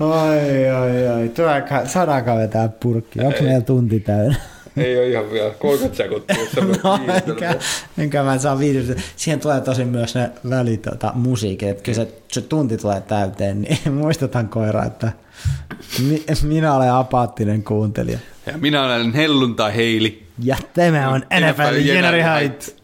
Oi, oi, oi. Tuleeko, saadaanko vetää purkki? Onko meillä tunti täynnä? Ei ole ihan vielä 30 sekuntia. No, enkä, enkä mä saa viidestä. Siihen tulee tosi myös ne välit tota, musiikit, että kyllä se, se tunti tulee täyteen, niin muistutan koira, että mi, minä olen apaattinen kuuntelija. Ja minä olen helluntai Heili. Ja tämä on NFL Jeneri Height.